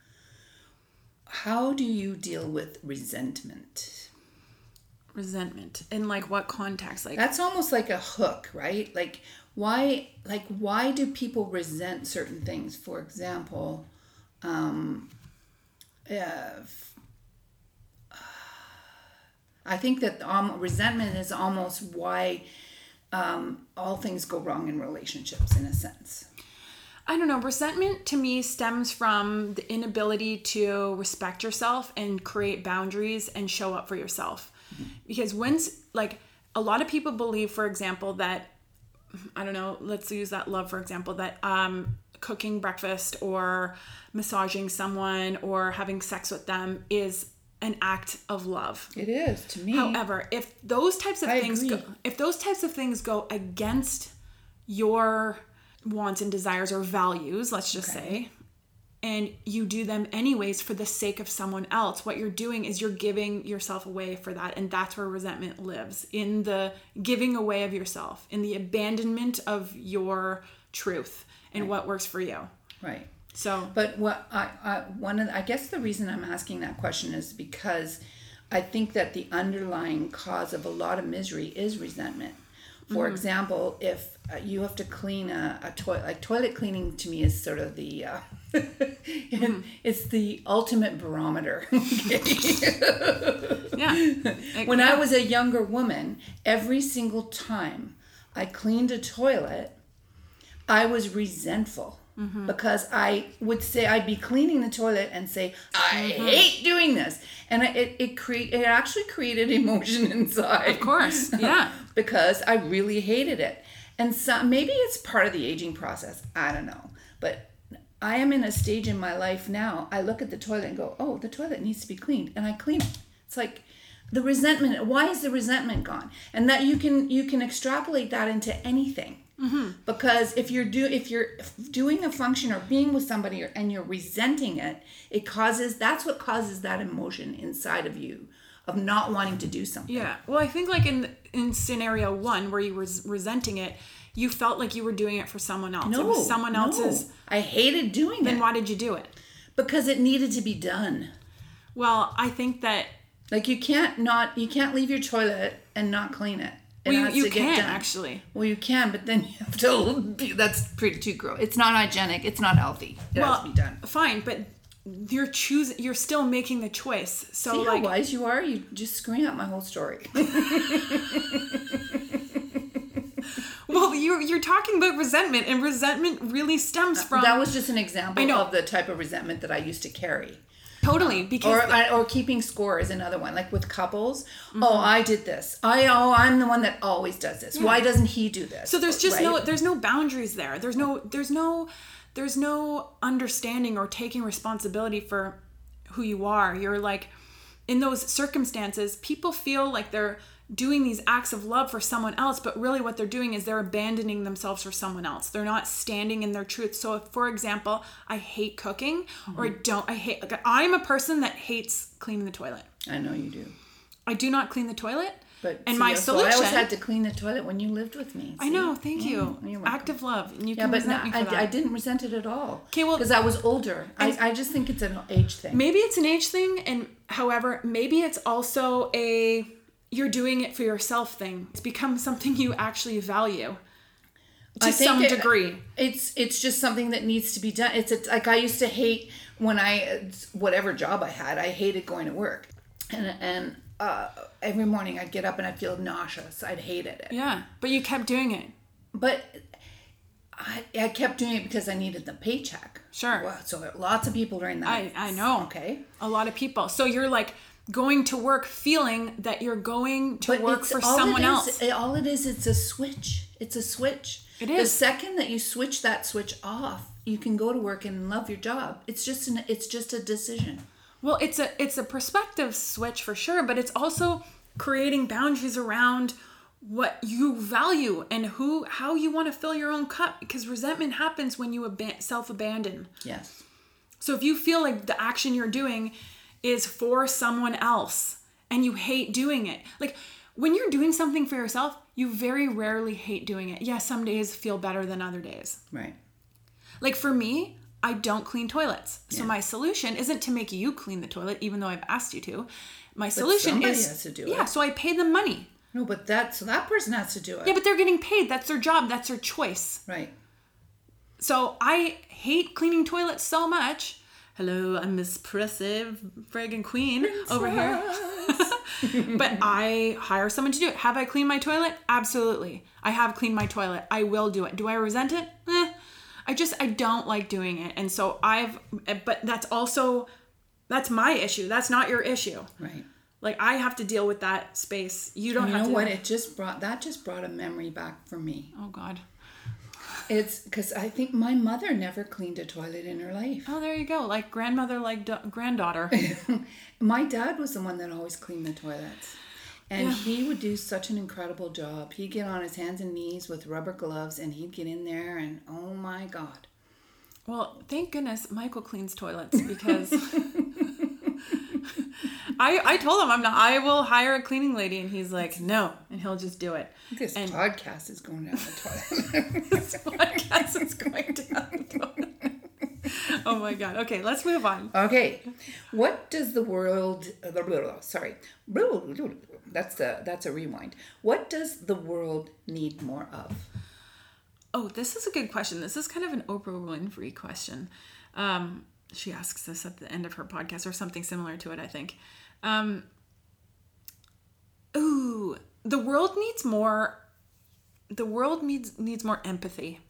how do you deal with resentment? resentment in like what context like That's almost like a hook, right? Like why like why do people resent certain things? For example, um uh, I think that um, resentment is almost why um, all things go wrong in relationships in a sense. I don't know. Resentment to me stems from the inability to respect yourself and create boundaries and show up for yourself. Because once, like, a lot of people believe, for example, that, I don't know, let's use that love, for example, that um, cooking breakfast or massaging someone or having sex with them is an act of love. It is to me. However, if those types of I things agree. go, if those types of things go against your wants and desires or values, let's just say, and you do them anyways for the sake of someone else, what you're doing is you're giving yourself away for that and that's where resentment lives in the giving away of yourself, in the abandonment of your truth and what works for you. right. So, But what I, I one of the, I guess the reason I'm asking that question is because I think that the underlying cause of a lot of misery is resentment. For example, if uh, you have to clean a, a toilet, like toilet cleaning to me is sort of the, uh, [laughs] it's the ultimate barometer. [laughs] yeah. when I was a younger woman, every single time I cleaned a toilet, I was resentful Mm-hmm. because I would say I'd be cleaning the toilet and say I mm-hmm. hate doing this, and it it, it create it actually created [laughs] emotion inside. of course. Yeah. [laughs] because I really hated it, and so maybe it's part of the aging process. I don't know, but. I am in a stage in my life now. I look at the toilet and go, "Oh, the toilet needs to be cleaned," and I clean it. It's like the resentment. Why is the resentment gone? And that you can you can extrapolate that into anything Mm-hmm. Because if you're do if you're doing a function or being with somebody or, and you're resenting it, it causes that's what causes that emotion inside of you of not wanting to do something. Yeah. Well, I think like in in scenario one where you were resenting it, you felt like you were doing it for someone else. No, it was someone no. else's. I hated doing Then it Then why did you do it? because it needed to be done. Well, I think that Like you can't not you can't leave your toilet and not clean it. It well, you, you can actually. Well, you can, but then you have to. That's pretty too gross. It's not hygienic. It's not healthy. It has Well, to be done. fine, but you're choosing. You're still making the choice. So See like, how wise you are? You just screwing up my whole story. [laughs] well, you're you're talking about resentment, and resentment really stems uh, from that was just an example I know. of the type of resentment that I used to carry. Totally because Or, I, or keeping score is another one. Like with couples, Mm-hmm. oh, I did this. I oh, I'm the one that always does this. Why doesn't he do this? So there's just no there's no boundaries there. There's no there's no there's no understanding or taking responsibility for who you are. You're like in those circumstances, people feel like they're doing these acts of love for someone else, but really what they're doing is they're abandoning themselves for someone else. They're not standing in their truth. So if for example, I hate cooking or I don't I hate like I'm a person that hates cleaning the toilet. I know you do. I do not clean the toilet. But and see, my so solution I always had to clean the toilet when you lived with me. I know, thank you. Mm, you're welcome. Act of love. And you Yeah, can but resent no, me for I, that. I didn't resent it at all. 'Kay, well- because I was older. I, I just think it's an age thing. maybe it's an age thing and however maybe it's also a you're doing it for yourself thing it's become something you actually value to some it- degree It's it's just something that needs to be done. It's a, like I used to hate when I whatever job I had. I hated going to work, and and uh, every morning I'd get up and I'd feel nauseous. I'd hated it, yeah but you kept doing it but I I kept doing it because I needed the paycheck. Sure. Well, so lots of people during that. I- I know. Okay. a lot of people so you're like going to work feeling that you're going to work for someone is- else it- all it is, it's a switch. It's a switch. It The second that you switch that switch off, you can go to work and love your job. It's just an. It's just a decision. well it's a it's a perspective switch for sure but it's also creating boundaries around what you value and who how you want to fill your own cup because resentment happens when you aban- self-abandon Yes. So if you feel like the action you're doing is for someone else and you hate doing it, like when you're doing something for yourself, you very rarely hate doing it. Yeah, some days feel better than other days. Right. Like for me, I don't clean toilets. So my solution isn't to make you clean the toilet, even though I've asked you to. My solution somebody is has to do it. yeah. So I pay them money. No, but that so that person has to do it. Yeah, but they're getting paid. That's their job. That's their choice. right. So I hate cleaning toilets so much. Hello, I'm Miss Pressive friggin' queen over here. [laughs] but I hire someone to do it. Have I cleaned my toilet? Absolutely. I have cleaned my toilet. I will do it. Do I resent it? Eh. I just I don't like doing it. And so I've but that's also that's my issue. That's not your issue. Right. Like I have to deal with that space. You don't You have know to what? It just brought that just brought a memory back for me. Oh god. It's because I think my mother never cleaned a toilet in her life. Oh, there you go. Like grandmother like da- granddaughter. [laughs] My dad was the one that always cleaned the toilets. And he would do such an incredible job. He'd get on his hands and knees with rubber gloves and he'd get in there and oh my God. Well, thank goodness Michael cleans toilets because [laughs] I I told him I'm not I will hire a cleaning lady and he's like no and he'll just do it. This And- podcast is going down the toilet. [laughs] This podcast is going down the toilet. Oh my god. Okay, let's move on. okay. What does the world sorry. That's the that's a rewind. What does the world need more of? Oh, this is a good question. This is kind of an Oprah Winfrey question. Um, she asks this at the end of her podcast or something similar to it, I think. Um, ooh, the world needs more. The world needs needs more empathy,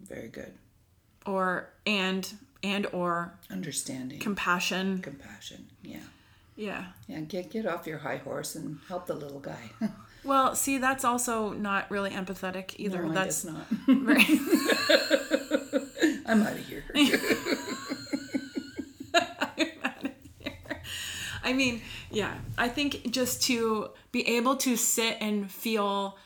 Very good. or and and or Understanding. compassion. compassion. Yeah. Yeah. Yeah, get get off your high horse and help the little guy. [laughs] Well, see, that's also not really empathetic either. No, that's not. [laughs] very. [laughs] I'm out of here. I mean, yeah, I think just to be able to sit and feel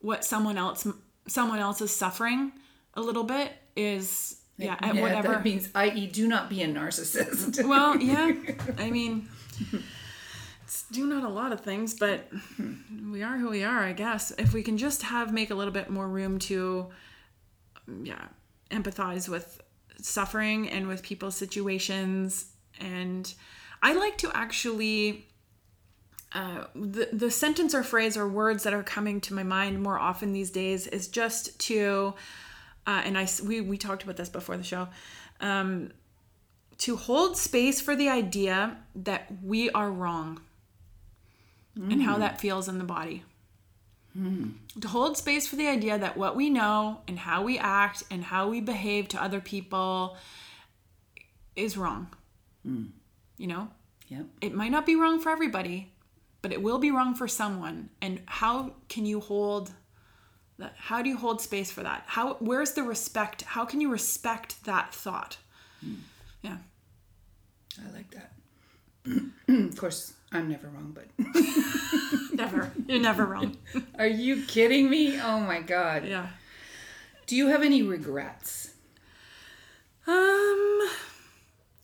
what someone else someone else is suffering a little bit is yeah, Yeah, whatever. That means, i.e., do not be a narcissist. [laughs] well, yeah. [laughs] I mean, it's do not a lot of things, but we are who we are, I guess. If we can just have make a little bit more room to, yeah, empathize with suffering and with people's situations, and I like to actually. Uh, the, the sentence or phrase or words that are coming to my mind more often these days is just to uh, and i we we talked about this before the show, um, to hold space for the idea that we are wrong, and how that feels in the body. To hold space for the idea that what we know and how we act and how we behave to other people is wrong. You know, yep. it might not be wrong for everybody, but it will be wrong for someone. And how can you hold that? How do you hold space for that? How where's the respect? How can you respect that thought? Yeah. I like that. [clears throat] of course, I'm never wrong, but [laughs] Never. You're never wrong. [laughs] are you kidding me? Oh my God. Yeah. Do you have any regrets? Um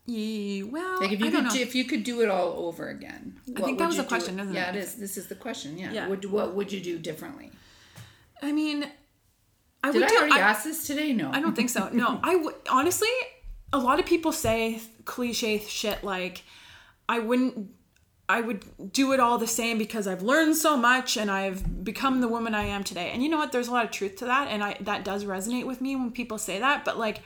ye, well, Like if you I don't could, know. if you could do it all over again, what think that was a question, do? isn't yeah, it? it is. This is the question. Yeah. Yeah. Would, what would you do differently? I mean I Did would I do already I, ask this today? No. I don't think so. No, I would [laughs] honestly. A lot of people say cliche shit like, "I wouldn't." I would do it all the same because I've learned so much and I've become the woman I am today. And you know what? There's a lot of truth to that, and I that does resonate with me when people say that. But like,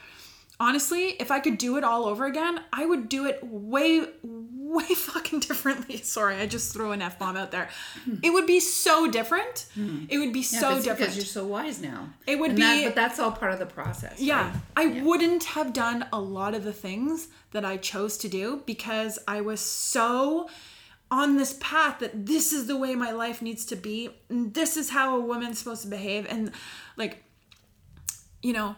honestly, if I could do it all over again, I would do it way, way [laughs] fucking differently. Sorry, I just threw an f bomb out there. It would be so different. Hmm. It would be Yeah, so different. because you're so wise now. It would And that- be- but that's all part of the process. Yeah, right? I wouldn't have done a lot of the things that I chose to do because I was so on this path that this is the way my life needs to be. And this is how a woman's supposed to behave. And like, you know,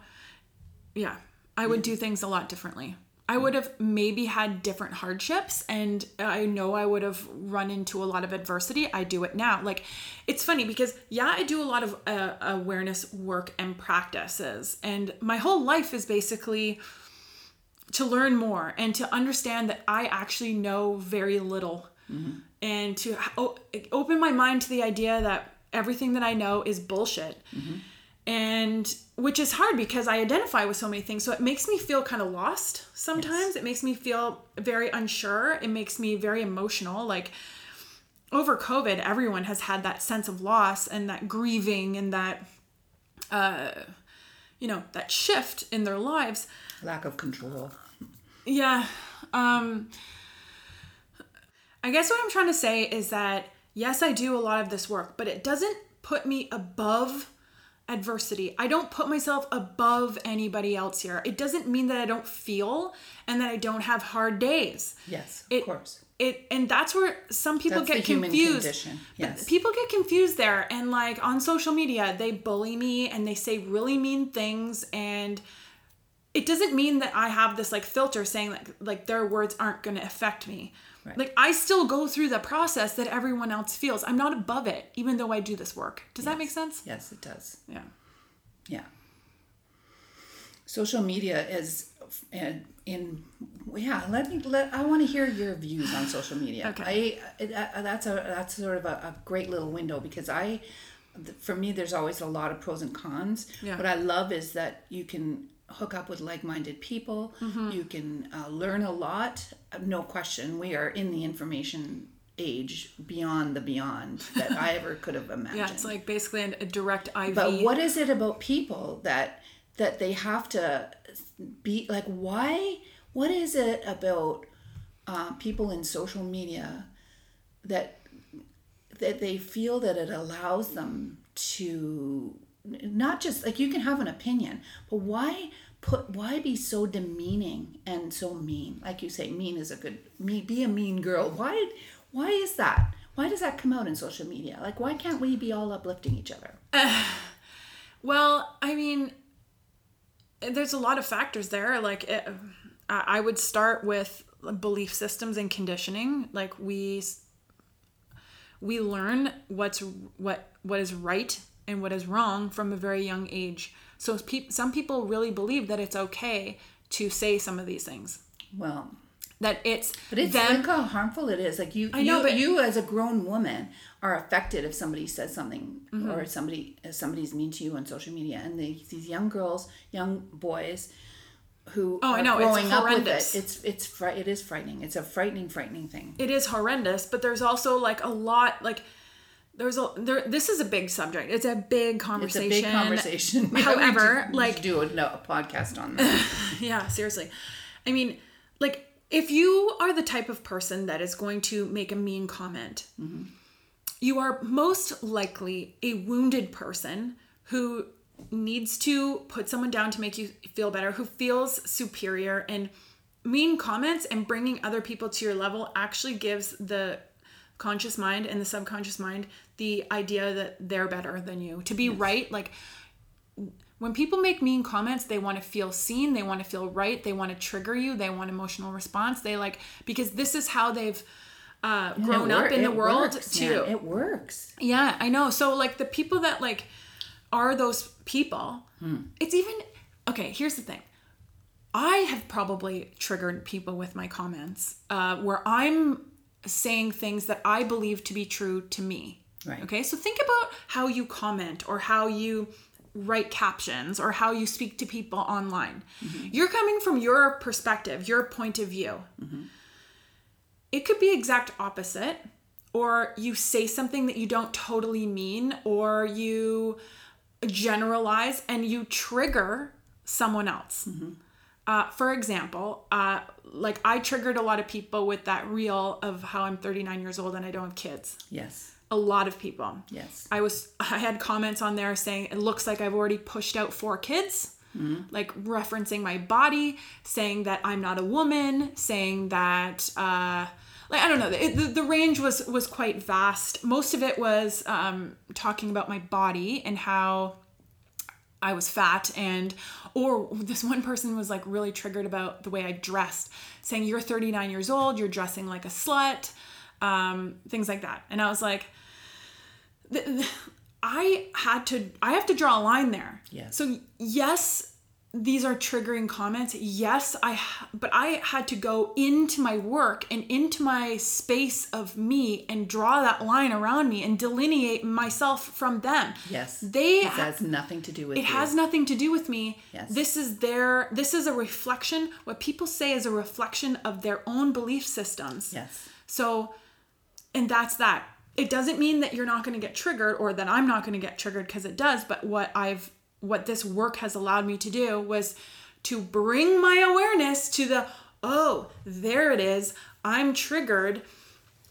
yeah, I would do things a lot differently. I would have maybe had different hardships, and I know I would have run into a lot of adversity. I do it now. Like, it's funny because, yeah, I do a lot of uh, awareness work and practices, and my whole life is basically to learn more and to understand that I actually know very little and to o- open my mind to the idea that everything that I know is bullshit. And which is hard because I identify with so many things. So it makes me feel kind of lost sometimes. It makes me feel very unsure. It makes me very emotional. Like over COVID, everyone has had that sense of loss and that grieving and that, uh, you know, that shift in their lives. Lack of control. Yeah. Um I guess what I'm trying to say is that yes, I do a lot of this work, but it doesn't put me above adversity. I don't put myself above anybody else here. It doesn't mean that I don't feel and that I don't have hard days. Yes, of It- course. It and that's where some people That's get confused. Yes. People get confused there and like on social media, they bully me and they say really mean things and it doesn't mean that I have this like filter saying like like their words aren't going to affect me. Right. Like I still go through the process that everyone else feels. I'm not above it even though I do this work. Does that make sense? Yes, it does. Yeah. Yeah. Social media is and in yeah. Let me let I want to hear your views on social media. [sighs] Okay. I that, that's a that's sort of a, a great little window because I, for me, there's always a lot of pros and cons. Yeah. What I love is that you can hook up with like-minded people. Mm-hmm. You can uh, learn a lot. No question, we are in the information age beyond the beyond that [laughs] I ever could have imagined. Yeah, it's like basically a, a direct IV. But what is it about people that that they have to be like? Why? What is it about uh, people in social media that that they feel that it allows them to not just like you can have an opinion, but why put why be so demeaning and so mean? Like you say, mean is a good me be a mean girl. Why why is that? Why does that come out in social media? Like why can't we be all uplifting each other? [sighs] Well, I mean, there's a lot of factors there. Like, it, I would start with belief systems and conditioning. Like we we learn what's what what is right and what is wrong from a very young age. So pe- some people really believe that it's okay to say some of these things. Well, That it's but it's them. look how harmful it is. Like you, I know, you, but- you as a grown woman are affected if somebody says something Mm-hmm. or somebody if somebody's mean to you on social media, and they, these young girls, young boys. Who Oh, I know, it's growing with horrendous. it? It's it's fri- it is frightening. It's a frightening, frightening thing. it is horrendous but there's also like a lot like there's a there this is a big subject it's a big conversation It's a big conversation. [laughs] However like do a, no, a podcast on that. [laughs] yeah seriously i mean like if you are the type of person that is going to make a mean comment you are most likely a wounded person who needs to put someone down to make you feel better who feels superior and mean comments and bringing other people to your level actually gives the conscious mind and the subconscious mind the idea that they're better than you. To be right like when people make mean comments they want to feel seen they want to feel right they want to trigger you they want emotional response they like because this is how they've uh, grown It up in the world works, too. Man. It works. yeah i know. So like the people that like are those people it's even okay here's the thing. I have probably triggered people with my comments uh, where i'm saying things that i believe to be true to me Right. okay so think about how you comment or how you write captions or how you speak to people online. You're coming from your perspective your point of view. It could be exact opposite or you say something that you don't totally mean or you generalize and you trigger someone else. Uh, for example uh, like i triggered a lot of people with that reel of how i'm 39 years old and i don't have kids. Yes. A lot of people Yes. I was [laughs] I had comments on there saying it looks like I've already pushed out four kids. Like referencing my body, saying that I'm not a woman, saying that uh like I don't know, it, the, the range was was quite vast. Most of it was um talking about my body and how I was fat and or this one person was like really triggered about the way I dressed, saying you're 39 years old, you're dressing like a slut, um, things like that. And I was like, th- th- I had to I have to draw a line there. Yes. So yes, these are triggering comments. Yes, I but I had to go into my work and into my space of me and draw that line around me and delineate myself from them. Yes. They It has nothing to do with it you. has nothing to do with me. Yes. This is their this is a reflection what people say is a reflection of their own belief systems. Yes. So and that's that. It doesn't mean that you're not going to get triggered or that I'm not going to get triggered because it does, but what I've what this work has allowed me to do was to bring my awareness to the oh, there it is. I'm triggered.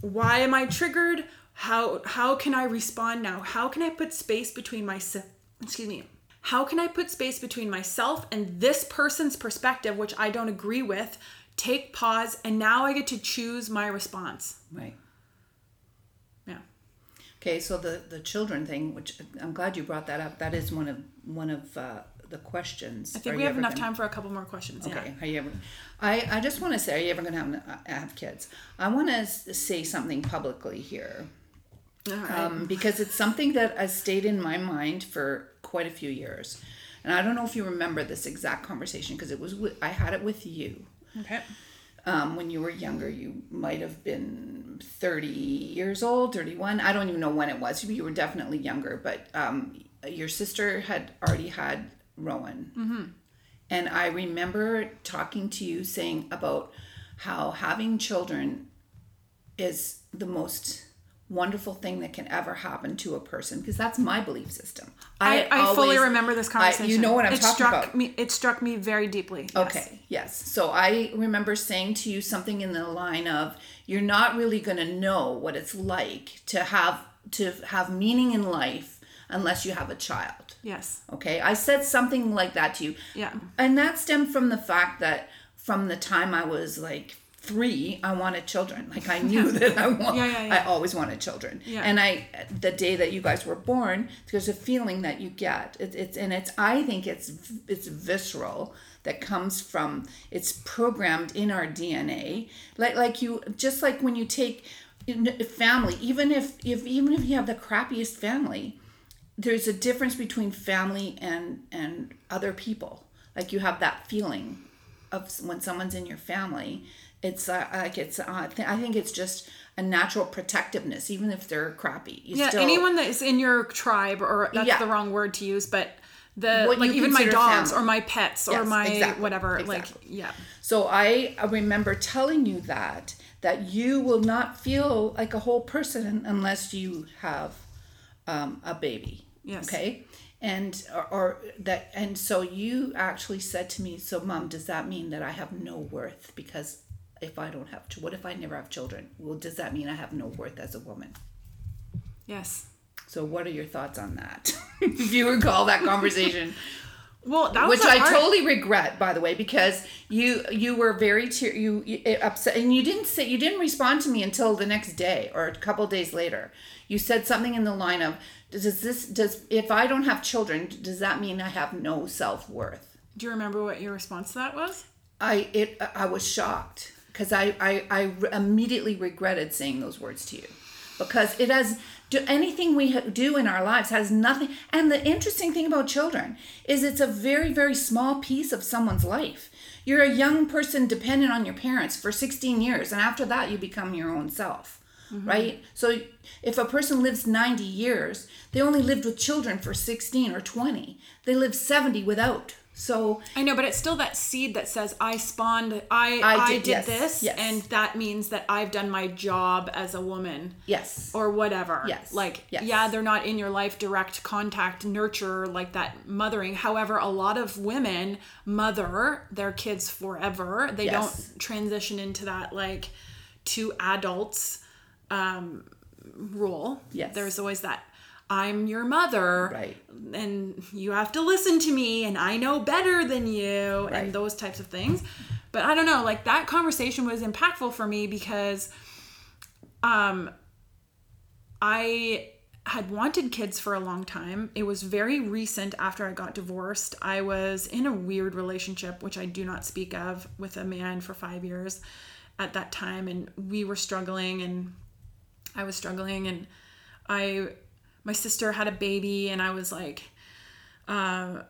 Why am I triggered? How how can I respond now? How can I put space between myself excuse me. How can I put space between myself and this person's perspective which I don't agree with? Take pause and now I get to choose my response. Right. Yeah. Okay, so the the children thing, which I'm glad you brought that up. That is one of one of uh, the questions. I think Are we have enough gonna- time for a couple more questions. Okay. Are you ever? I I just want to say, are you ever going to have uh, have kids? I want to say something publicly here. Yeah. Right. um, because it's something that has stayed in my mind for quite a few years. And I don't know if you remember this exact conversation because it was with, I had it with you okay. Um, when you were younger. You might have been 30 years old, 31. I don't even know when it was. You were definitely younger, but um, your sister had already had Rowan. Mm-hmm. And I remember talking to you saying about how having children is the most wonderful thing that can ever happen to a person because that's my belief system. I, I fully remember this I- conversation. you know what I'm it talking struck about. Me, it struck me very deeply. yes. Okay, yes. So I remember saying to you something in the line of you're not really going to know what it's like to have to have meaning in life unless you have a child. Yes. Okay? I said something like that to you. Yeah. And that stemmed from the fact that from the time I was like 3, I wanted children. Like I [laughs] knew that I want Yeah, yeah, yeah. I always wanted children. And I the day that you guys were born, there's a feeling that you get. It, it's and it's I think it's it's visceral that comes from it's programmed in our DNA. Like like you just like when you take family, even if if even if you have the crappiest family, there's a difference between family and and other people. Like you have that feeling of when someone's in your family. It's uh, like it's. Uh, I, th- I think it's just a natural protectiveness, even if they're crappy. You Yeah, still, anyone that is in your tribe, or that's Yeah. the wrong word to use, but the What like even my dogs family. or my pets or my exactly, whatever. exactly. Like yeah, So I I remember telling you that that you will not feel like a whole person unless you have um, a baby. Yes. Okay. And or, or that and so you actually said to me, so mom, does that mean that I have no worth because if I don't have what if I never have children? Well, does that mean I have no worth as a woman? yes. So what are your thoughts on that? [laughs] if you recall that conversation. [laughs] Well, that was which I hard- totally regret, by the way, because you you were very tear you, you it upset, and you didn't say you didn't respond to me until the next day or a couple days later. You said something in the line of, "Does this does if I don't have children, does that mean I have no self worth?" Do you remember what your response to that was? I it I was shocked because I, I I immediately regretted saying those words to you. Because it has do anything we ha- do in our lives has nothing and the interesting thing about children is it's a very very small piece of someone's life. You're a young person dependent on your parents for 16 years and after that you become your own self mm-hmm. right? So if a person lives 90 years they only lived with children for 16 or 20 they live 70 without so I know, but it's still that seed that says I spawned, I I I did- did, yes, this, yes. and that means that I've done my job as a woman yes or whatever. Yes, Like, yes. yeah, they're not in your life direct contact, nurture, like that mothering. However, a lot of women mother their kids forever. They don't transition into that like two adults um rule. Yes. There's always that I'm your mother. Right. And you have to listen to me and I know better than you Right. and those types of things. But I don't know, like that conversation was impactful for me because um I had wanted kids for a long time. It was very recent after I got divorced. I was in a weird relationship, which I do not speak of, with a man for five years at that time. And we were struggling, and I was struggling. And I, my sister had a baby, and I was like, uh,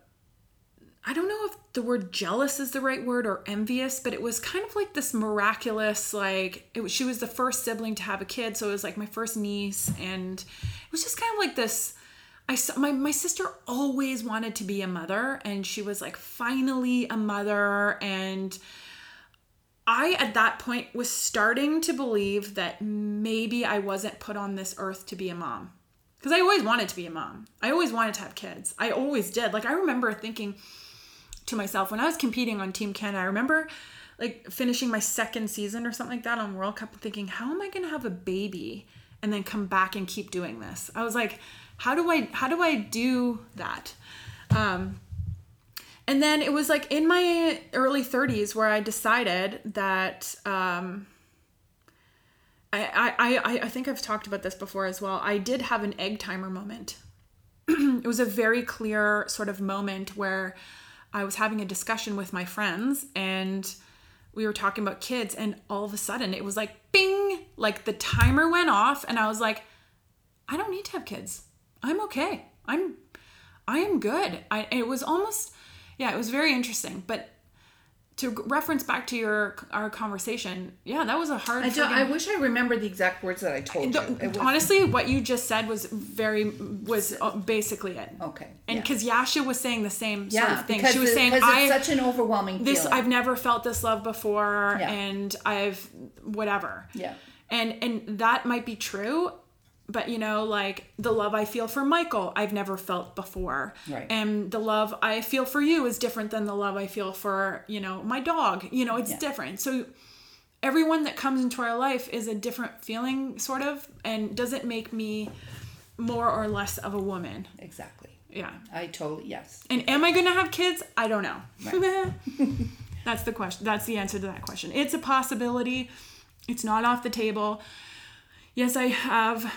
I don't know if the word jealous is the right word or envious, but it was kind of like this miraculous, like it was, she was the first sibling to have a kid, so it was like my first niece, and it was just kind of like this. I saw my my sister always wanted to be a mother, and she was like finally a mother, and I at that point was starting to believe that maybe I wasn't put on this earth to be a mom. Because I always wanted to be a mom. I always wanted to have kids. I always did. Like I remember thinking to myself when I was competing on Team Canada, I remember like finishing my second season or something like that on World Cup and thinking, how am I gonna have a baby and then come back and keep doing this? I was like, how do I how do I do that? Um and then it was like in my early 30s where I decided that um, I, I, I, think I've talked about this before as well. I did have an egg timer moment. [clears throat] it was a very clear sort of moment where I was having a discussion with my friends and we were talking about kids, and all of a sudden it was like bing, like the timer went off, and I was like, I don't need to have kids. I'm okay. I'm I am good. I it was almost yeah, it was very interesting. But to reference back to your our conversation, yeah, that was a hard. I friggin- I wish I remembered the exact words that I told you. Was- honestly, what you just said was very was uh, basically it. okay. And yeah. because Yasha was saying the same sort of thing, she was it- saying, "I it's such an overwhelming this feeling. I've never felt this love before, Yeah. and I've whatever." Yeah. and and that might be true but you know like the love i feel for michael i've never felt before Right. and the love i feel for you is different than the love i feel for you know my dog you know it's Yeah. different so everyone that comes into our life is a different feeling sort of and doesn't make me more or less of a woman exactly. yeah I totally yes. and am I going to have kids? I don't know. [laughs] [laughs] that's the question. That's the answer to that question. It's a possibility. It's not off the table. Yes, I have.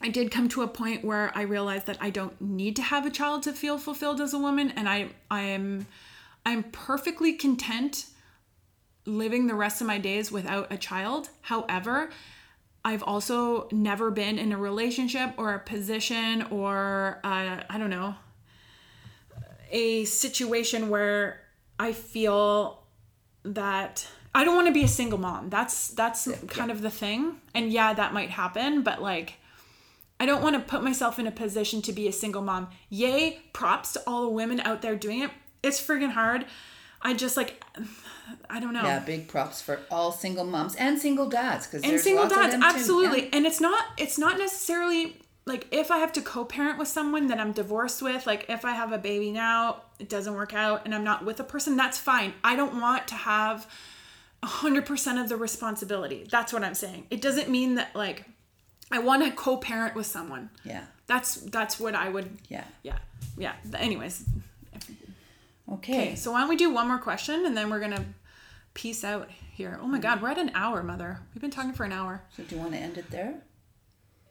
I did come to a point where I realized that I don't need to have a child to feel fulfilled as a woman, and I I am I'm perfectly content living the rest of my days without a child. However, I've also never been in a relationship or a position or uh, I don't know a situation where I feel that I don't want to be a single mom. That's that's kind of the thing. And yeah, that might happen, but like I don't want to put myself in a position to be a single mom. Yay, props to all the women out there doing it. It's friggin' hard. I just like [sighs] I don't know. Yeah, big props for all single moms and single dads because and single dads absolutely. Yeah. And it's not it's not necessarily like if I have to co-parent with someone that I'm divorced with, like if I have a baby now, it doesn't work out and I'm not with a person, that's fine. I don't want to have 100% of the responsibility. That's what I'm saying. It doesn't mean that like I want to co-parent with someone. Yeah. That's that's what I would Yeah. Yeah. Yeah. Anyways. Okay. Okay, so why don't we do one more question and then we're going to peace out here. Oh my mm. god, we're at an hour, mother. We've been talking for an hour. So do you want to end it there?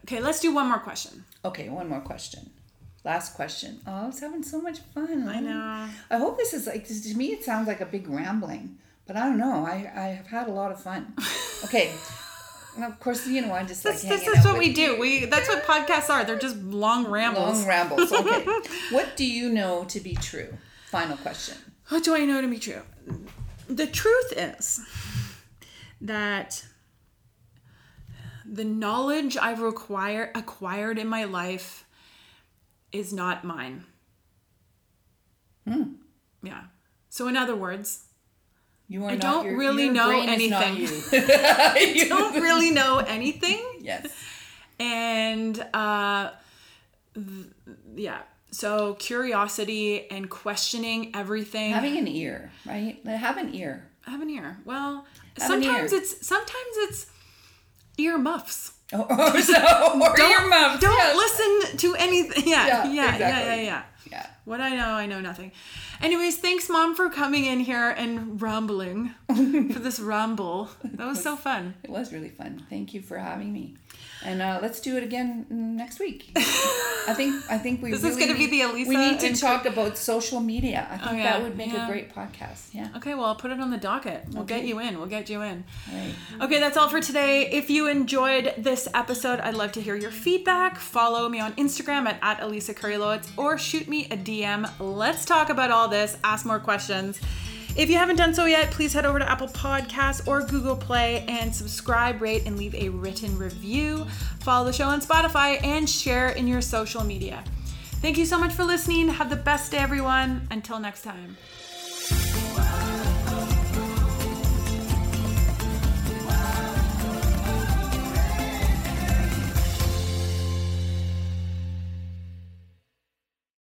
Okay, let's do one more question. Okay, one more question. Last question. Oh, I was having so much fun. I know. I hope this is like to me. It sounds like a big rambling, but I don't know. I I have had a lot of fun. [laughs] Okay. Of course, you know I just this, like this is what we do. We that's what podcasts are. They're just long rambles. Long rambles. Okay. [laughs] what do you know to be true? Final question. What do I know to be true? The truth is that the knowledge I've require, acquired in my life is not mine. Hmm. Yeah. So, in other words, you are I don't your, really know anything. [laughs] I don't really know anything. Yes. And uh, th- yeah. So curiosity and questioning everything. Having an ear, right? Have an ear. Have an ear. Well, Have sometimes ear. it's sometimes it's ear muffs. Oh, [laughs] oh so or Don't, ear muffs. don't yes. listen to anything. Yeah, Yeah, yeah, yeah, exactly. yeah, yeah. Yeah. What I know, I know nothing. Anyways, thanks, mom, for coming in here and rambling [laughs] for this ramble. That was so fun. It was really fun. Thank you for having me. And uh, let's do it again next week. [laughs] I think I think we This really is gonna be the Elisa We need to talk about social media. I think Oh, yeah. that would make Yeah. a great podcast. Yeah. Okay, well, I'll put it on the docket. We'll get you in. We'll get you in. Right. Okay, that's all for today. If you enjoyed this episode, I'd love to hear your feedback. Follow me on Instagram at, at Elisa or shoot me a DM. Let's talk about all this, ask more questions. If you haven't done so yet, please head over to Apple Podcasts or Google Play and subscribe, rate, and leave a written review. Follow the show on Spotify and share in your social media. Thank you so much for listening. Have the best day, everyone. Until next time.